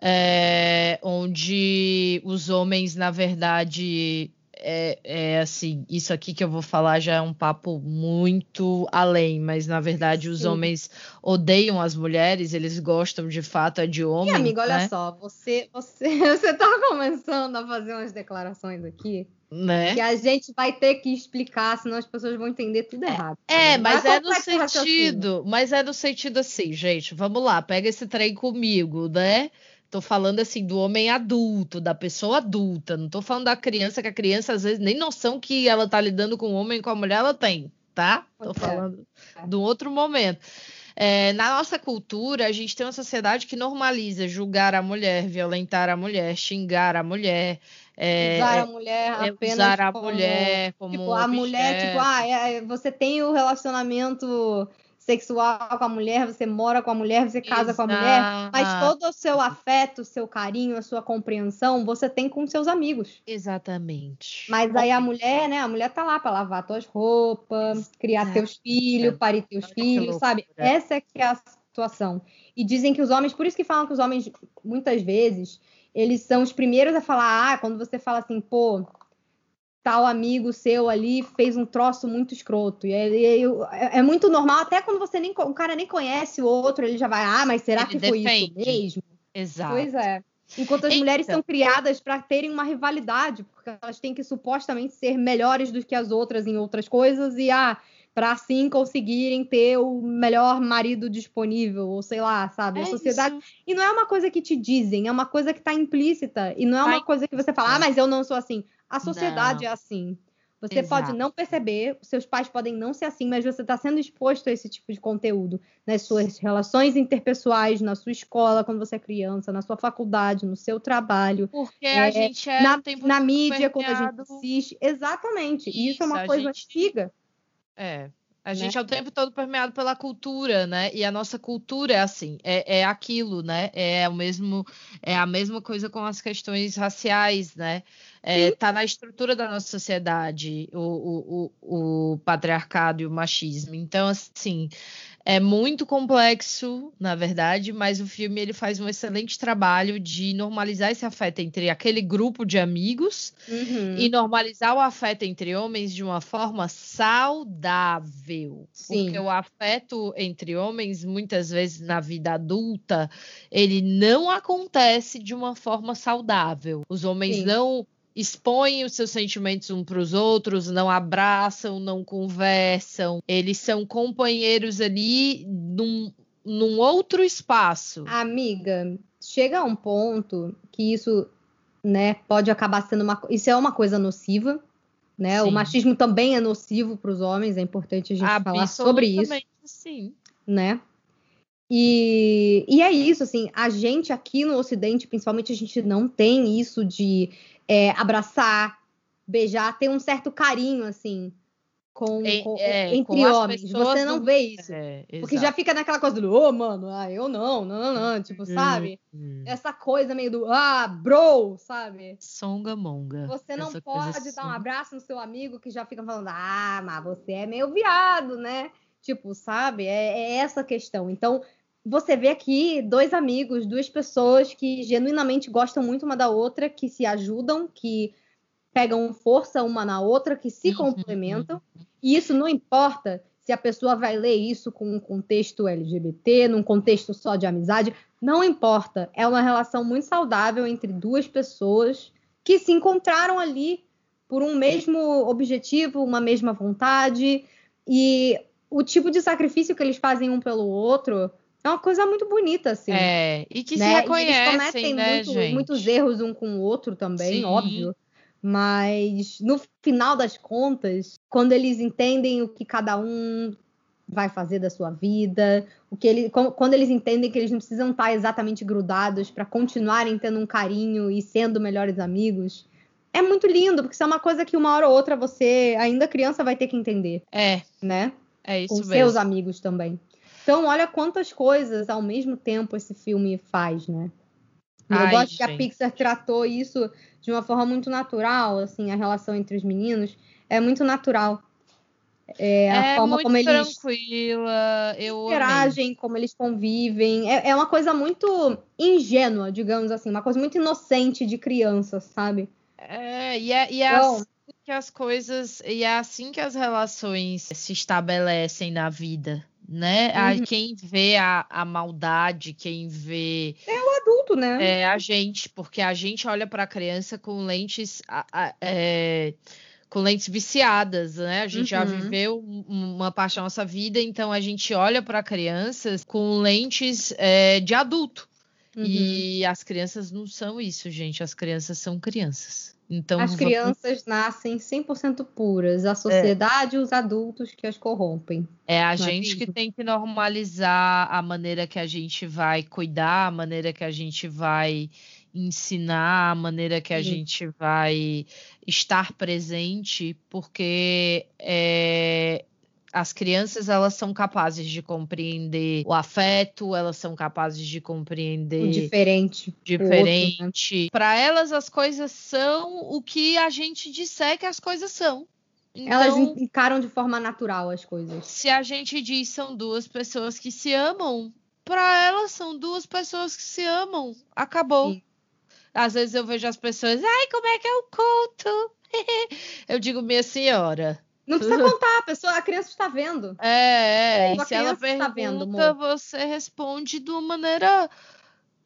é, onde os homens, na verdade, é, é, assim, isso aqui que eu vou falar já é um papo muito além, mas na verdade os Sim. homens odeiam as mulheres, eles gostam de fato é de homem. E amigo, né? olha só, você, você, <laughs> você tá começando a fazer umas declarações aqui. Né? Que a gente vai ter que explicar, senão as pessoas vão entender tudo errado. É, mas é no sentido, mas é no sentido assim, gente, vamos lá, pega esse trem comigo, né? Tô falando assim do homem adulto, da pessoa adulta. Não tô falando da criança, que a criança às vezes nem noção que ela tá lidando com o homem com a mulher ela tem, tá? Tô é. falando é. de um outro momento. É, na nossa cultura, a gente tem uma sociedade que normaliza julgar a mulher, violentar a mulher, xingar a mulher. É, usar a mulher é, apenas usar a como, mulher como tipo, a mulher tipo ah é, você tem o relacionamento sexual com a mulher, você mora com a mulher, você casa Exato. com a mulher, mas todo o seu afeto, o seu carinho, a sua compreensão, você tem com seus amigos. Exatamente. Mas aí a mulher, né, a mulher tá lá para lavar tuas roupas, criar teus filhos, parir teus Olha filhos, sabe? Essa é que é a situação. E dizem que os homens, por isso que falam que os homens muitas vezes eles são os primeiros a falar, ah, quando você fala assim, pô, tal amigo seu ali fez um troço muito escroto. E é, é, é, muito normal, até quando você nem o cara nem conhece o outro, ele já vai, ah, mas será ele que defende. foi isso mesmo? Exato. Pois é. Enquanto as então. mulheres são criadas para terem uma rivalidade, porque elas têm que supostamente ser melhores do que as outras em outras coisas e ah, para assim conseguirem ter o melhor marido disponível, ou sei lá, sabe? É a sociedade. Isso. E não é uma coisa que te dizem, é uma coisa que está implícita. E não é uma coisa que você fala, ah, mas eu não sou assim. A sociedade não. é assim. Você Exato. pode não perceber, seus pais podem não ser assim, mas você está sendo exposto a esse tipo de conteúdo nas suas relações interpessoais, na sua escola, quando você é criança, na sua faculdade, no seu trabalho. Porque é, a gente é na, na mídia, quando a gente assiste. Exatamente. Isso, isso é uma coisa gente... antiga. É. A né? gente é o tempo todo permeado pela cultura, né? E a nossa cultura é assim, é, é aquilo, né? É o mesmo, é a mesma coisa com as questões raciais, né? É, tá na estrutura da nossa sociedade o, o, o, o patriarcado e o machismo. Então, assim, é muito complexo, na verdade, mas o filme ele faz um excelente trabalho de normalizar esse afeto entre aquele grupo de amigos uhum. e normalizar o afeto entre homens de uma forma saudável. Sim. Porque o afeto entre homens, muitas vezes na vida adulta, ele não acontece de uma forma saudável. Os homens Sim. não expõem os seus sentimentos um para os outros, não abraçam, não conversam. Eles são companheiros ali num, num outro espaço. Amiga, chega a um ponto que isso, né, pode acabar sendo uma, isso é uma coisa nociva, né? Sim. O machismo também é nocivo para os homens, é importante a gente falar sobre isso. Sim. Né? E, e é isso, assim, a gente aqui no Ocidente, principalmente, a gente não tem isso de é, abraçar, beijar, ter um certo carinho, assim, com, é, com é, entre com homens. Você não vê isso. É, porque já fica naquela coisa do, ô, oh, mano, ah, eu não, não, não, não, tipo, sabe? Hum. Essa coisa meio do, ah, bro, sabe? Songamonga. Você não pode dar um abraço no seu amigo que já fica falando, ah, mas você é meio viado, né? Tipo, sabe? É, é essa questão. Então, você vê aqui dois amigos, duas pessoas que genuinamente gostam muito uma da outra, que se ajudam, que pegam força uma na outra, que se uhum. complementam. E isso não importa se a pessoa vai ler isso com um contexto LGBT, num contexto só de amizade, não importa. É uma relação muito saudável entre duas pessoas que se encontraram ali por um mesmo objetivo, uma mesma vontade. E o tipo de sacrifício que eles fazem um pelo outro é uma coisa muito bonita, assim. É, e que né? se reconhecem, eles cometem né, muito, muitos erros um com o outro também, Sim. óbvio. Mas no final das contas, quando eles entendem o que cada um vai fazer da sua vida, o que ele, quando eles entendem que eles não precisam estar exatamente grudados para continuarem tendo um carinho e sendo melhores amigos, é muito lindo, porque isso é uma coisa que uma hora ou outra você, ainda criança, vai ter que entender. É. Né? É isso Com mesmo. seus amigos também. Então, olha quantas coisas ao mesmo tempo esse filme faz, né? Eu Ai, gosto gente. que a Pixar tratou isso de uma forma muito natural, assim, a relação entre os meninos é muito natural. É, a é forma como eles tranquila, eu interagem, amei. como eles convivem. É, é, uma coisa muito ingênua, digamos assim, uma coisa muito inocente de criança, sabe? É, e é, e é então, assim que as coisas, e é assim que as relações se estabelecem na vida né? Uhum. A, quem vê a, a maldade, quem vê. É o adulto, né? É a gente, porque a gente olha para a criança com lentes. A, a, é, com lentes viciadas, né? A gente uhum. já viveu uma parte da nossa vida, então a gente olha para crianças com lentes é, de adulto. Uhum. E as crianças não são isso, gente. As crianças são crianças. Então, as crianças nascem 100% puras, a é. sociedade e os adultos que as corrompem. É a gente que tem que normalizar a maneira que a gente vai cuidar, a maneira que a gente vai ensinar, a maneira que a Sim. gente vai estar presente, porque é, as crianças elas são capazes de compreender o afeto, elas são capazes de compreender o diferente, diferente. Né? Para elas as coisas são o que a gente disser que as coisas são. Então, elas encaram de forma natural as coisas. Se a gente diz são duas pessoas que se amam, para elas são duas pessoas que se amam. Acabou. Sim. Às vezes eu vejo as pessoas, ai, como é que eu conto? <laughs> eu digo, minha senhora, não precisa contar, a pessoa, a criança está vendo. É, é. E se ela pergunta, vendo, você responde de uma maneira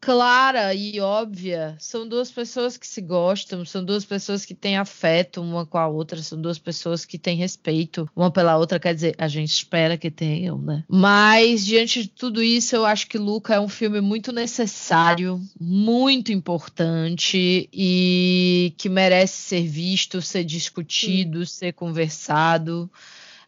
clara e óbvia. São duas pessoas que se gostam, são duas pessoas que têm afeto uma com a outra, são duas pessoas que têm respeito uma pela outra. Quer dizer, a gente espera que tenham, né? Mas diante de tudo isso, eu acho que Luca é um filme muito necessário, muito importante e que merece ser visto, ser discutido, Sim. ser conversado.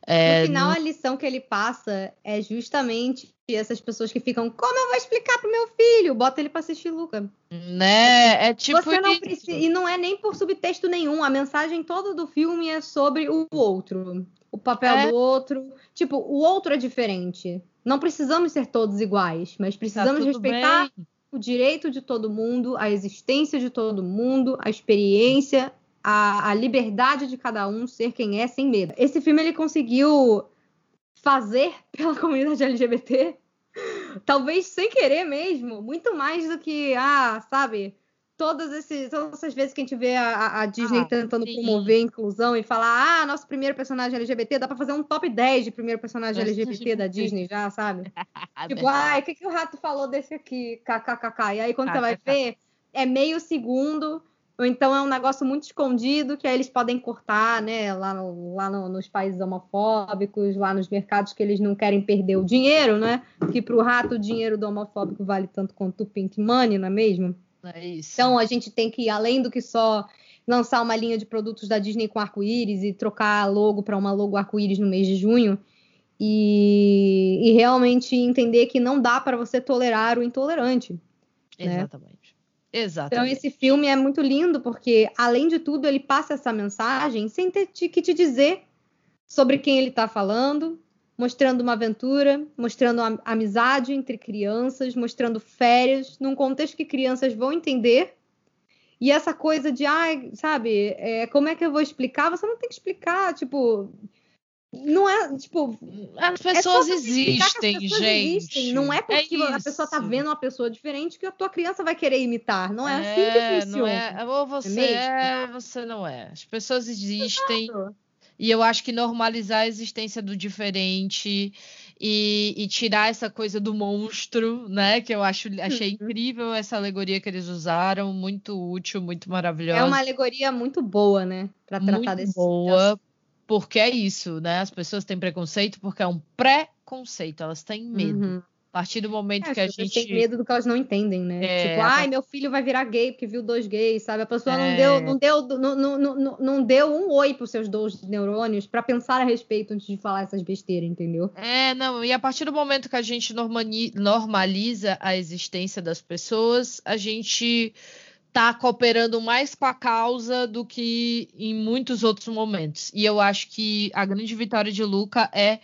É, no final, a lição que ele passa é justamente essas pessoas que ficam, como eu vou explicar pro meu filho? Bota ele pra assistir Luca. Né? É tipo. Você não precisa, e não é nem por subtexto nenhum. A mensagem toda do filme é sobre o outro. O papel É. do outro. Tipo, o outro é diferente. Não precisamos ser todos iguais, mas Tá precisamos tudo respeitar bem. o direito de todo mundo, a existência de todo mundo, a experiência, a, a liberdade de cada um ser quem é sem medo. Esse filme ele conseguiu fazer <laughs> pela comunidade LGBT, talvez sem querer mesmo, muito mais do que, ah, sabe, todas, esses, todas essas vezes que a gente vê a- a, Disney Ah, tentando sim. promover a inclusão e falar, ah, nosso primeiro personagem LGBT, dá pra fazer um top 10 de primeiro personagem LGBT da. Disney já, sabe? <laughs> Ah, Tipo, ai, o que, que o rato falou desse aqui? KKKK. E aí, quando você vai ver, é meio segundo, ou então é um negócio muito escondido que aí eles podem cortar, né? Lá, no- lá no- nos países homofóbicos, lá nos mercados que eles não querem perder o dinheiro, né? Que pro rato o dinheiro do homofóbico vale tanto quanto o Pink Money, não é mesmo? É isso. Então a gente tem que, além do que só lançar uma linha de produtos da Disney com arco-íris e trocar logo para uma logo arco-íris no mês de junho. E, e realmente entender que não dá para você tolerar o intolerante. né? Exatamente. Então, esse filme é muito lindo, porque, além de tudo, ele passa essa mensagem sem ter te- que te dizer sobre quem ele está falando, mostrando uma aventura, mostrando am- amizade entre crianças, mostrando férias, num contexto que crianças vão entender. E essa coisa de, ai, sabe, é, como é que eu vou explicar? Você não tem que explicar, tipo. Não é, tipo, As é pessoas que existem, as pessoas gente. existem. Não é porque a pessoa tá isso. vendo uma pessoa diferente que a tua criança vai querer imitar. Não é, assim É, que não funciona. é, ou você é, você não é. As pessoas existem e eu acho que normalizar a existência do diferente e, e tirar essa coisa do monstro, né? Que eu acho, achei Uhum. incrível essa alegoria que eles usaram, muito útil, muito maravilhosa. É uma alegoria muito boa, né? Pra tratar muito desse boa, porque é isso, né? As pessoas têm preconceito porque é um pré-conceito, elas têm medo. Uhum. A partir do momento É, que a as pessoas gente têm medo do que elas não entendem, né? É, tipo, a ai, meu filho vai virar gay porque viu dois gays, sabe? A pessoa não É. deu, não deu, não, não, não, não- não deu um oi pros seus dois neurônios pra pensar a respeito antes de falar essas besteiras, entendeu? É, não, e a partir do momento que a gente normaliza a existência das pessoas, a gente tá cooperando mais com a causa do que em muitos outros momentos. E eu acho que a grande vitória de Luca é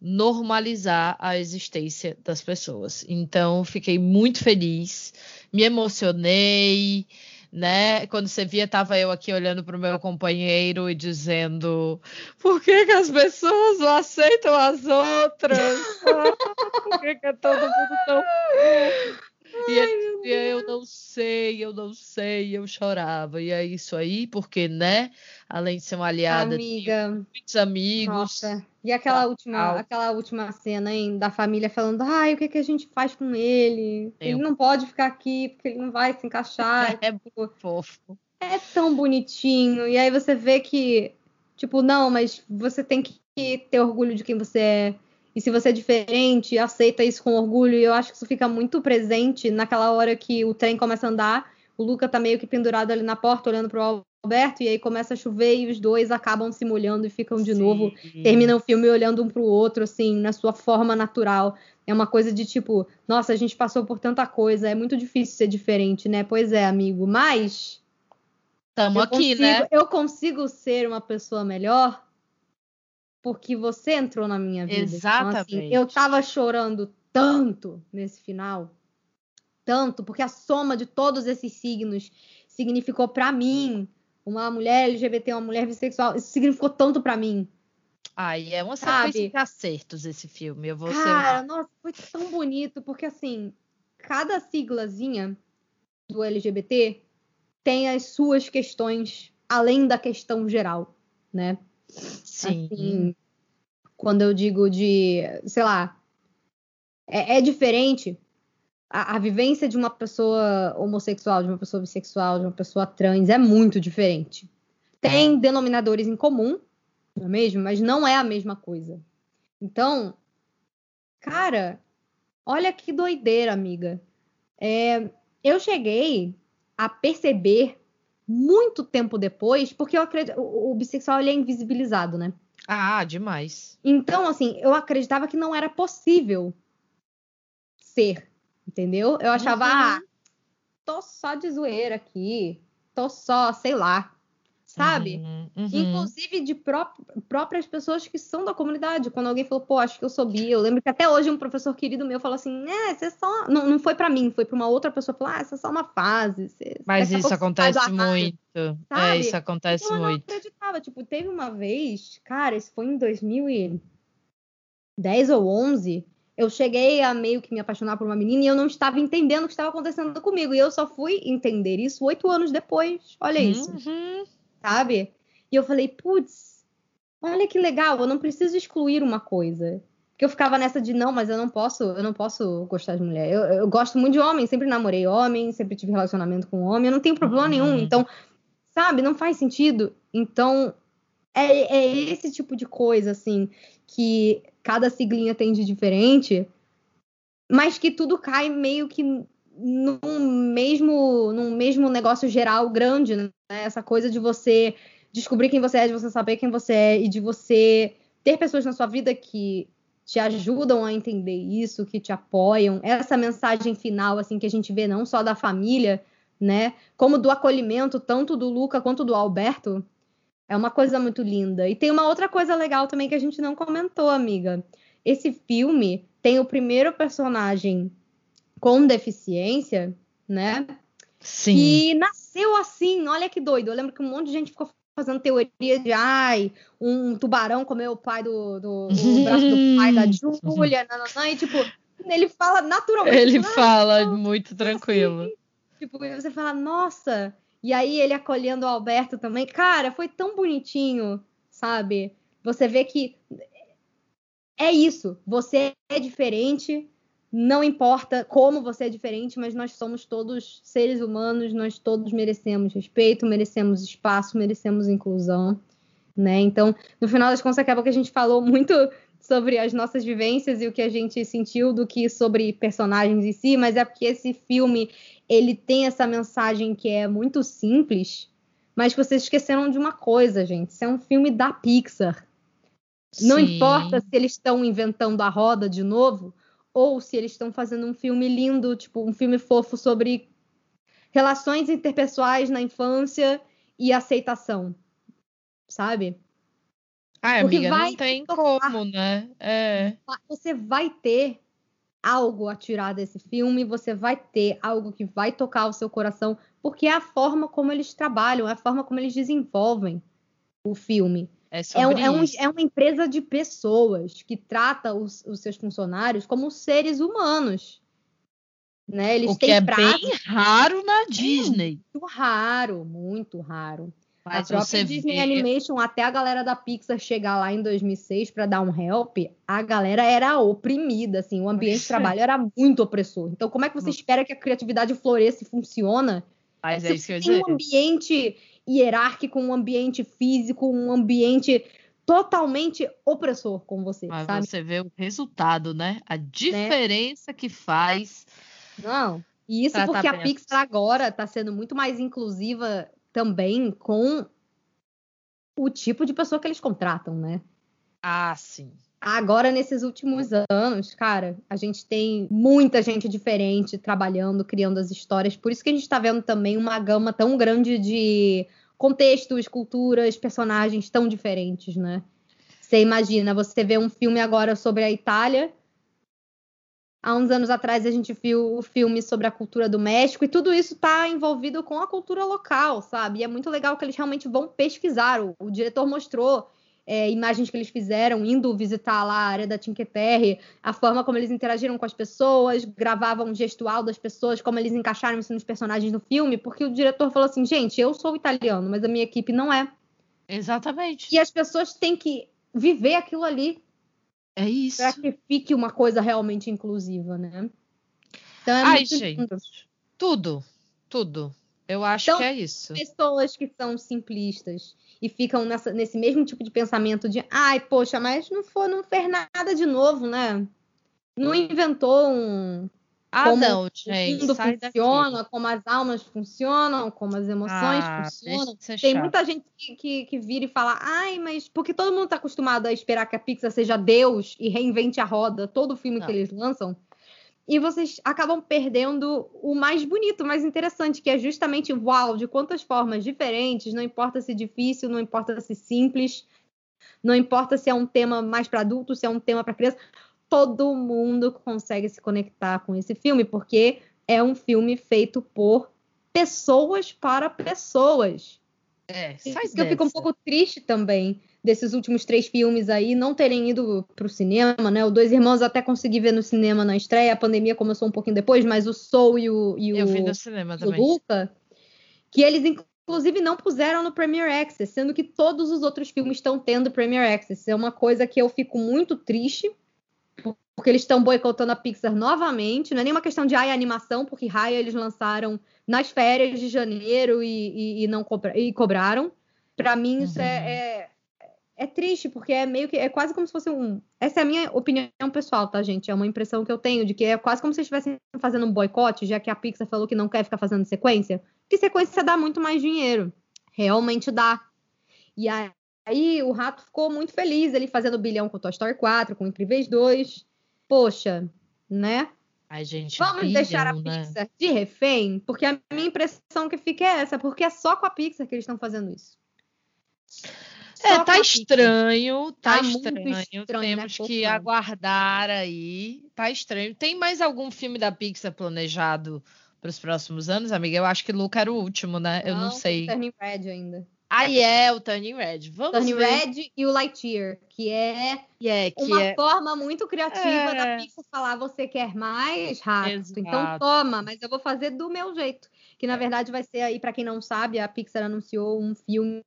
normalizar a existência das pessoas. Então, fiquei muito feliz, me emocionei, né? Quando você via, tava eu aqui olhando para o meu companheiro e dizendo: por que, que as pessoas não aceitam as outras? <laughs> Por que, que é todo mundo tão. <laughs> E ele dizia, eu não sei, eu não sei, eu chorava. E é isso aí, porque, né? Além de ser uma aliada, Amiga, muitos amigos. nossa. E aquela Tá, última, aquela última cena, hein, da família falando, ai, o que, que a gente faz com ele? Ele não pode ficar aqui porque ele não vai se encaixar. <laughs> É Tipo, fofo. É tão bonitinho. E aí você vê que, tipo, não, mas você tem que ter orgulho de quem você é. E se você é diferente, aceita isso com orgulho. E eu acho que isso fica muito presente naquela hora que o trem começa a andar. O Luca tá meio que pendurado ali na porta, olhando pro Alberto, e aí começa a chover e os dois acabam se molhando e ficam de novo Sim. termina o filme olhando um pro outro, assim, na sua forma natural. É uma coisa de tipo, nossa, a gente passou por tanta coisa, é muito difícil ser diferente, né? Pois é, amigo, mas Tamo eu aqui, consigo, né? eu consigo ser uma pessoa melhor porque você entrou na minha vida. Então, Exatamente. assim, eu tava chorando tanto nesse final, tanto, porque a soma de todos esses signos significou pra mim uma mulher LGBT, uma mulher bissexual, isso significou tanto pra mim. Ai, é uma Sabe? sequência de acertos esse filme. Eu vou ser. Cara, nossa, foi tão bonito, porque assim, cada siglazinha do LGBT tem as suas questões além da questão geral, né? Sim. Assim, quando eu digo de, sei lá, é, é diferente a, a vivência de uma pessoa homossexual, de uma pessoa bissexual, de uma pessoa trans é muito diferente. Tem denominadores em comum, não é mesmo? Mas não é a mesma coisa. Então, cara, olha que doideira, amiga. É, eu cheguei a perceber muito tempo depois, porque eu acredito, o, o bissexual ele é invisibilizado, né? Ah, demais. Então, assim, eu acreditava que não era possível ser, entendeu? Eu achava, Uhum. ah, tô só de zoeira aqui, tô só, sei lá, sabe? Uhum, uhum. Inclusive de pró próprias pessoas que são da comunidade. Quando alguém falou, pô, acho que eu sou bi. Eu lembro que até hoje um professor querido meu falou assim, é, você só... Não, não foi para mim, foi para uma outra pessoa. Falou, ah, isso é só uma fase. Você... Mas isso acontece muito. É, isso acontece então, muito. Eu não acreditava. Tipo, teve uma vez, cara, isso foi em 2010 ou 11 eu cheguei a meio que me apaixonar por uma menina e eu não estava entendendo o que estava acontecendo comigo. E eu só fui entender isso oito anos depois. Olha isso. Sabe? E eu falei, putz, olha que legal, eu não preciso excluir uma coisa. Porque eu ficava nessa de não, mas eu não posso, eu não posso gostar de mulher. Eu, eu gosto muito de homem, sempre namorei homem, sempre tive relacionamento com homem, eu não tenho problema uhum. nenhum. Então, sabe, não faz sentido. Então, é, é esse tipo de coisa, assim, que cada siglinha tem de diferente, mas que tudo cai meio que num mesmo, num mesmo negócio geral grande, né? Essa coisa de você descobrir quem você é, de você saber quem você é e de você ter pessoas na sua vida que te ajudam a entender isso, que te apoiam. Essa mensagem final, assim, que a gente vê não só da família, né? Como do acolhimento, tanto do Luca quanto do Alberto, é uma coisa muito linda. E tem uma outra coisa legal também que a gente não comentou, amiga. Esse filme tem o primeiro personagem com deficiência, né? Sim. E nasceu assim, olha que doido. Eu lembro que um monte de gente ficou fazendo teoria de ai, um tubarão comeu o pai do, do o <laughs> braço do pai da Júlia, e tipo, ele fala naturalmente. Ele fala muito tranquilo. Assim, tipo, você fala, nossa, e aí ele acolhendo o Alberto também. Cara, foi tão bonitinho, sabe? Você vê que é isso. Você é diferente. Não importa como você é diferente, mas nós somos todos seres humanos, nós todos merecemos respeito, merecemos espaço, merecemos inclusão, né? Então, no final das contas, acaba que a gente falou muito sobre as nossas vivências e o que a gente sentiu do que sobre personagens em si, mas é porque esse filme ele tem essa mensagem que é muito simples, mas vocês esqueceram de uma coisa, gente. Isso é um filme da Pixar. Sim. Não importa se eles estão inventando a roda de novo ou se eles estão fazendo um filme lindo, tipo um filme fofo sobre relações interpessoais na infância e aceitação, sabe? Ah, amiga, não tem tocar, como, né? É. Você vai ter algo a tirar desse filme, você vai ter algo que vai tocar o seu coração, porque é a forma como eles trabalham, é a forma como eles desenvolvem o filme. É, é, é, um, é uma empresa de pessoas que trata os, os seus funcionários como seres humanos. Né? Eles o que têm é bem raro na Disney. É muito raro, muito raro. Mas a própria Disney vê... Animation, até a galera da Pixar chegar lá em 2006 para dar um help, a galera era oprimida, assim, o ambiente de trabalho era muito opressor. Então, como é que você espera que a criatividade floresça e funciona? Mas é isso que eu tem um ambiente hierárquico, um ambiente físico, um ambiente totalmente opressor com você, Mas sabe? você vê o resultado, né? A diferença né? que faz. Não, e isso porque a Pixar agora está sendo muito mais inclusiva também com o tipo de pessoa que eles contratam, né? Ah, sim. Agora, nesses últimos anos, cara, a gente tem muita gente diferente trabalhando, criando as histórias. Por isso que a gente está vendo também uma gama tão grande de contextos, culturas, personagens tão diferentes, né? Você imagina, você vê um filme agora sobre a Itália, Há uns anos atrás a gente viu o filme sobre a cultura do México e tudo isso está envolvido com a cultura local, sabe? E é muito legal que eles realmente vão pesquisar. O, o diretor mostrou é, imagens que eles fizeram indo visitar lá a área da Cinque Terre, a forma como eles interagiram com as pessoas, gravavam o gestual das pessoas, como eles encaixaram isso nos personagens do filme, porque o diretor falou assim, gente, eu sou italiano, mas a minha equipe não é. Exatamente. E as pessoas têm que viver aquilo ali, é isso. Para que fique uma coisa realmente inclusiva, né? Então é Ai, muito gente, lindo. Tudo, tudo. Eu acho então, que é isso. Pessoas que são simplistas e ficam nessa, nesse mesmo tipo de pensamento de ai, poxa, mas não, for, não fez nada de novo, né? Não inventou um, ah, como não, gente, o mundo funciona, daqui. como as almas funcionam, como as emoções ah, funcionam. Tem muita gente que, que, que, vira e fala, ai, mas porque todo mundo está acostumado a esperar que a Pixar seja Deus e reinvente a roda, todo filme não. que eles lançam. E vocês acabam perdendo o mais bonito, o mais interessante, que é justamente uau, de quantas formas diferentes, não importa se difícil, não importa se simples, não importa se é um tema mais para adulto, se é um tema para criança, todo mundo consegue se conectar com esse filme, porque é um filme feito por pessoas para pessoas. É, Isso faz que eu fico um pouco triste também desses últimos três filmes aí não terem ido pro cinema, né? O Dois Irmãos até consegui ver no cinema na estreia, a pandemia começou um pouquinho depois, mas o Soul e o, e Eu o, vi no cinema e o também. Luca, que eles inclusive não puseram no Premiere Access, sendo que todos os outros filmes estão tendo Premiere Access. É uma coisa que eu fico muito triste, porque eles estão boicotando a Pixar novamente. Não é nenhuma questão de Raya animação, porque Raya eles lançaram nas férias de janeiro e, e- e não cobra- e cobraram. Pra mim, isso Uhum. é, é, é triste, porque é meio que. É quase como se fosse um. Essa é a minha opinião pessoal, tá, gente? É uma impressão que eu tenho de que é quase como se estivessem fazendo um boicote, já que a Pixar falou que não quer ficar fazendo sequência. Porque sequência dá muito mais dinheiro. Realmente dá. E aí, aí o rato ficou muito feliz ele fazendo bilhão com Toy Story 4, com Incríveis 2. Poxa, né? Ai, gente, Vamos bilhão, deixar a né? Pixar de refém? Porque a minha impressão que fica é essa, porque é só com a Pixar que eles estão fazendo isso. É, tá estranho, tá, Tá estranho. estranho, né, Temos que aguardar aí. Tá estranho. Tem mais algum filme da Pixar planejado para os próximos anos, amiga? Eu acho que Luca era o último, né? Eu não, tem sei. Turning Red ainda. Aí é o Turning Red. Vamos Turning ver. Red e o Lightyear, que é Que é, que uma é... forma muito criativa É. da Pixar falar você quer mais rato, Exato. então toma, mas eu vou fazer do meu jeito. Que na verdade vai ser aí para quem não sabe, a Pixar anunciou um filme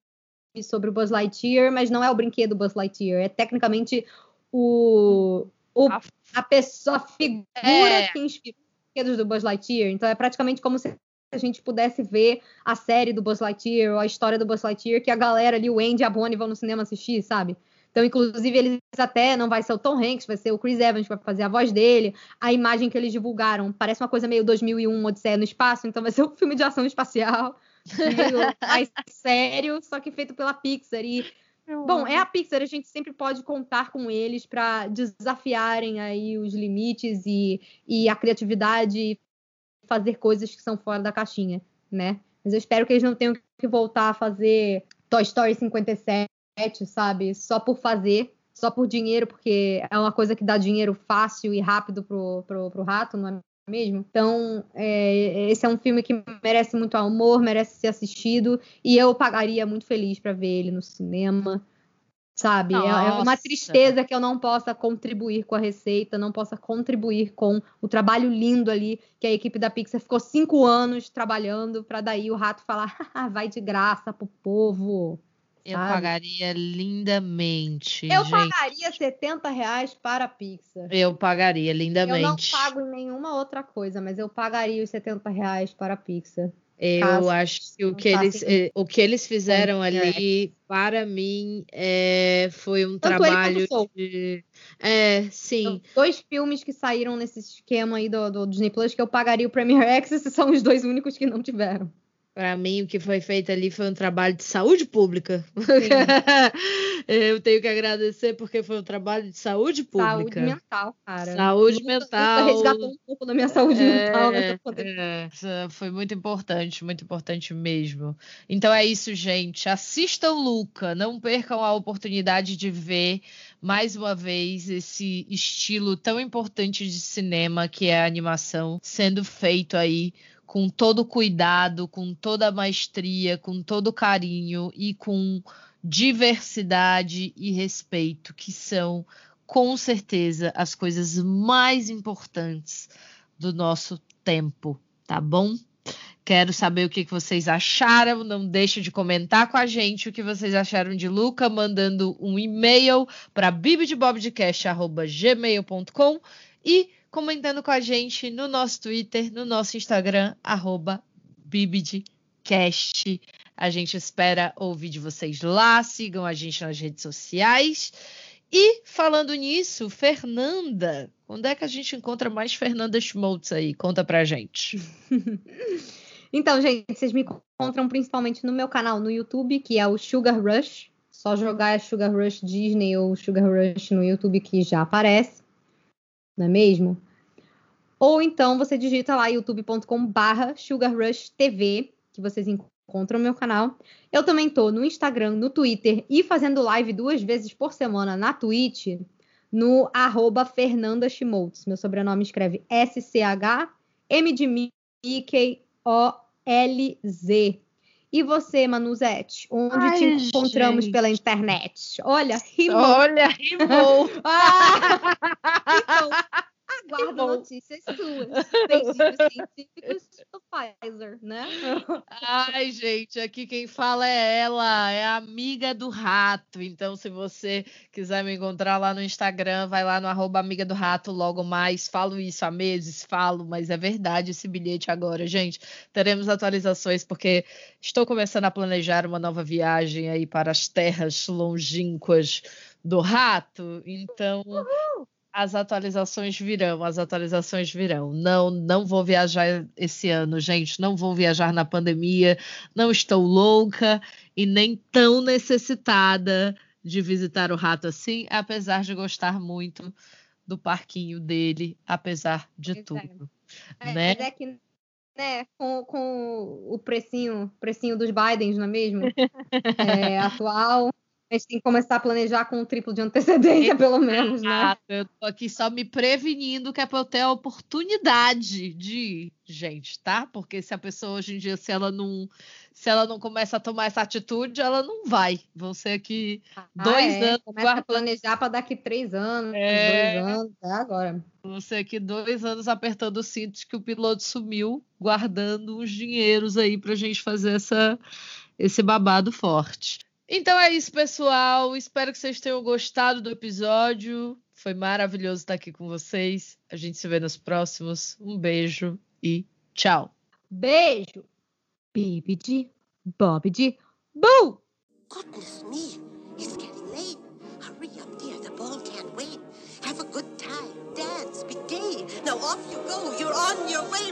sobre o Buzz Lightyear, mas não é o brinquedo Buzz Lightyear, é tecnicamente o, o A- a pessoa, a figura É. que inspirou os brinquedos do Buzz Lightyear. Então é praticamente como se a gente pudesse ver a série do Buzz Lightyear ou a história do Buzz Lightyear que a galera ali, o Andy e a Bonnie vão no cinema assistir, sabe? Então, inclusive, eles até não vai ser o Tom Hanks, vai ser o Chris Evans que vai fazer a voz dele. A imagem que eles divulgaram parece uma coisa meio 2001, Odisseia no Espaço, então vai ser um filme de ação espacial, meio <laughs> mais sério, só que feito pela Pixar. E Bom, é a Pixar, a gente sempre pode contar com eles para desafiarem aí os limites e, e a criatividade e fazer coisas que são fora da caixinha, né? Mas eu espero que eles não tenham que voltar a fazer Toy Story 57, sabe? Só por fazer, só por dinheiro, porque é uma coisa que dá dinheiro fácil e rápido pro, pro, pro rato, não é mesmo? Então, é, esse é um filme que merece muito amor, merece ser assistido, e eu pagaria muito feliz para ver ele no cinema. Sabe? É, é uma Nossa. tristeza que eu não possa contribuir com a receita, não possa contribuir com o trabalho lindo ali que a equipe da Pixar ficou cinco anos trabalhando para daí o rato falar, <laughs> "Ah, vai de graça pro povo. Eu sabe? pagaria lindamente. Eu gente. pagaria 70 reais para a Pixar. Eu pagaria Eu não lindamente. pago em nenhuma outra coisa, mas eu pagaria os 70 reais para a Pixar. Eu Caso acho que o que eles, façam eh, o que eles fizeram com ali, para mim, é, foi um Tanto trabalho de. É, sim. São dois filmes que saíram nesse esquema aí do, do Disney Plus que eu pagaria o Premier Access são os dois únicos que não tiveram. Para mim, o que foi feito ali foi um trabalho de saúde pública. <laughs> Eu tenho que agradecer porque foi um trabalho de saúde Saúde pública. mental, cara. Saúde Luta- Luta mental. resgatou um pouco da minha saúde mental É, nessa pandemia. é, foi muito importante, muito importante mesmo. Então é isso, gente. Assistam Luca, não percam a oportunidade de ver mais uma vez esse estilo tão importante de cinema que é a animação sendo feito aí com todo cuidado, com toda a maestria, com todo carinho e com diversidade e respeito, que são com certeza as coisas mais importantes do nosso tempo, tá bom? Quero saber o que vocês acharam. Não deixe de comentar com a gente o que vocês acharam de Luca, mandando um e-mail para bibdebobdecast.gmail.com e comentando com a gente no nosso Twitter, no nosso Instagram, arroba bibdecast. A gente espera ouvir de vocês lá. Sigam a gente nas redes sociais. E falando nisso, Fernanda, onde é que a gente encontra mais Fernanda Schmoltz aí? Conta pra gente. <laughs> Então, gente, vocês me encontram principalmente no meu canal no YouTube, que é o Sugar Rush. Só jogar Sugar Rush Disney ou Sugar Rush no YouTube que já aparece. Não é mesmo? Ou então você digita lá youtube.com/barra sugarrushtv, que vocês encontram o meu canal. Eu também tô no Instagram, no Twitter e fazendo live duas vezes por semana na Twitch, no arroba Fernanda Schmoltz. Meu sobrenome escreve S-C-H-M de Mickey O-L-Z. E você, Manuzete, onde Ai, te encontramos gente. pela internet? Olha, rimou. Olha, rimou. <laughs> ah, rimou. <laughs> Aguardo notícias suas. Beijinhos científicos <laughs> do Pfizer, né? Ai, gente, aqui quem fala é ela, é a amiga do rato. Então, se você quiser me encontrar lá no Instagram, vai lá no arroba amiga do rato logo mais. Falo isso há meses, falo, mas é verdade esse bilhete agora, gente. Teremos atualizações porque estou começando a planejar uma nova viagem aí para as terras longínquas do rato. Então, Uhul as atualizações virão, as atualizações virão. Não, não vou viajar esse ano, gente. Não vou viajar na pandemia. Não estou louca e nem tão necessitada de visitar o rato assim, apesar de gostar muito do parquinho dele, apesar de tudo. É, né? é que né, com, com o precinho, precinho dos Bidens, não é mesmo? <laughs> é, atual a gente tem que começar a planejar com um triplo de antecedência, pelo menos, né? Eu tô aqui só me prevenindo que é para eu ter a oportunidade de ir, gente, tá? Porque se a pessoa hoje em dia, se ela não, se ela não começa a tomar essa atitude, ela não vai. Vão ser aqui ah, dois é. anos. Começa guardando... a planejar para daqui três anos, é... dois anos, até agora. Vão ser aqui dois anos apertando os cintos que o piloto sumiu, guardando os dinheiros aí pra gente fazer essa, esse babado forte. Então é isso, pessoal. Espero que vocês tenham gostado do episódio. Foi maravilhoso estar aqui com vocês. A gente se vê nos próximos. Um beijo e tchau. Beijo. Bibidi, bobidi, boo! Goodness me, it's getting late. Hurry up, dear. The ball can't wait. Have a good time. Dance, be gay. Now off you go. You're on your way.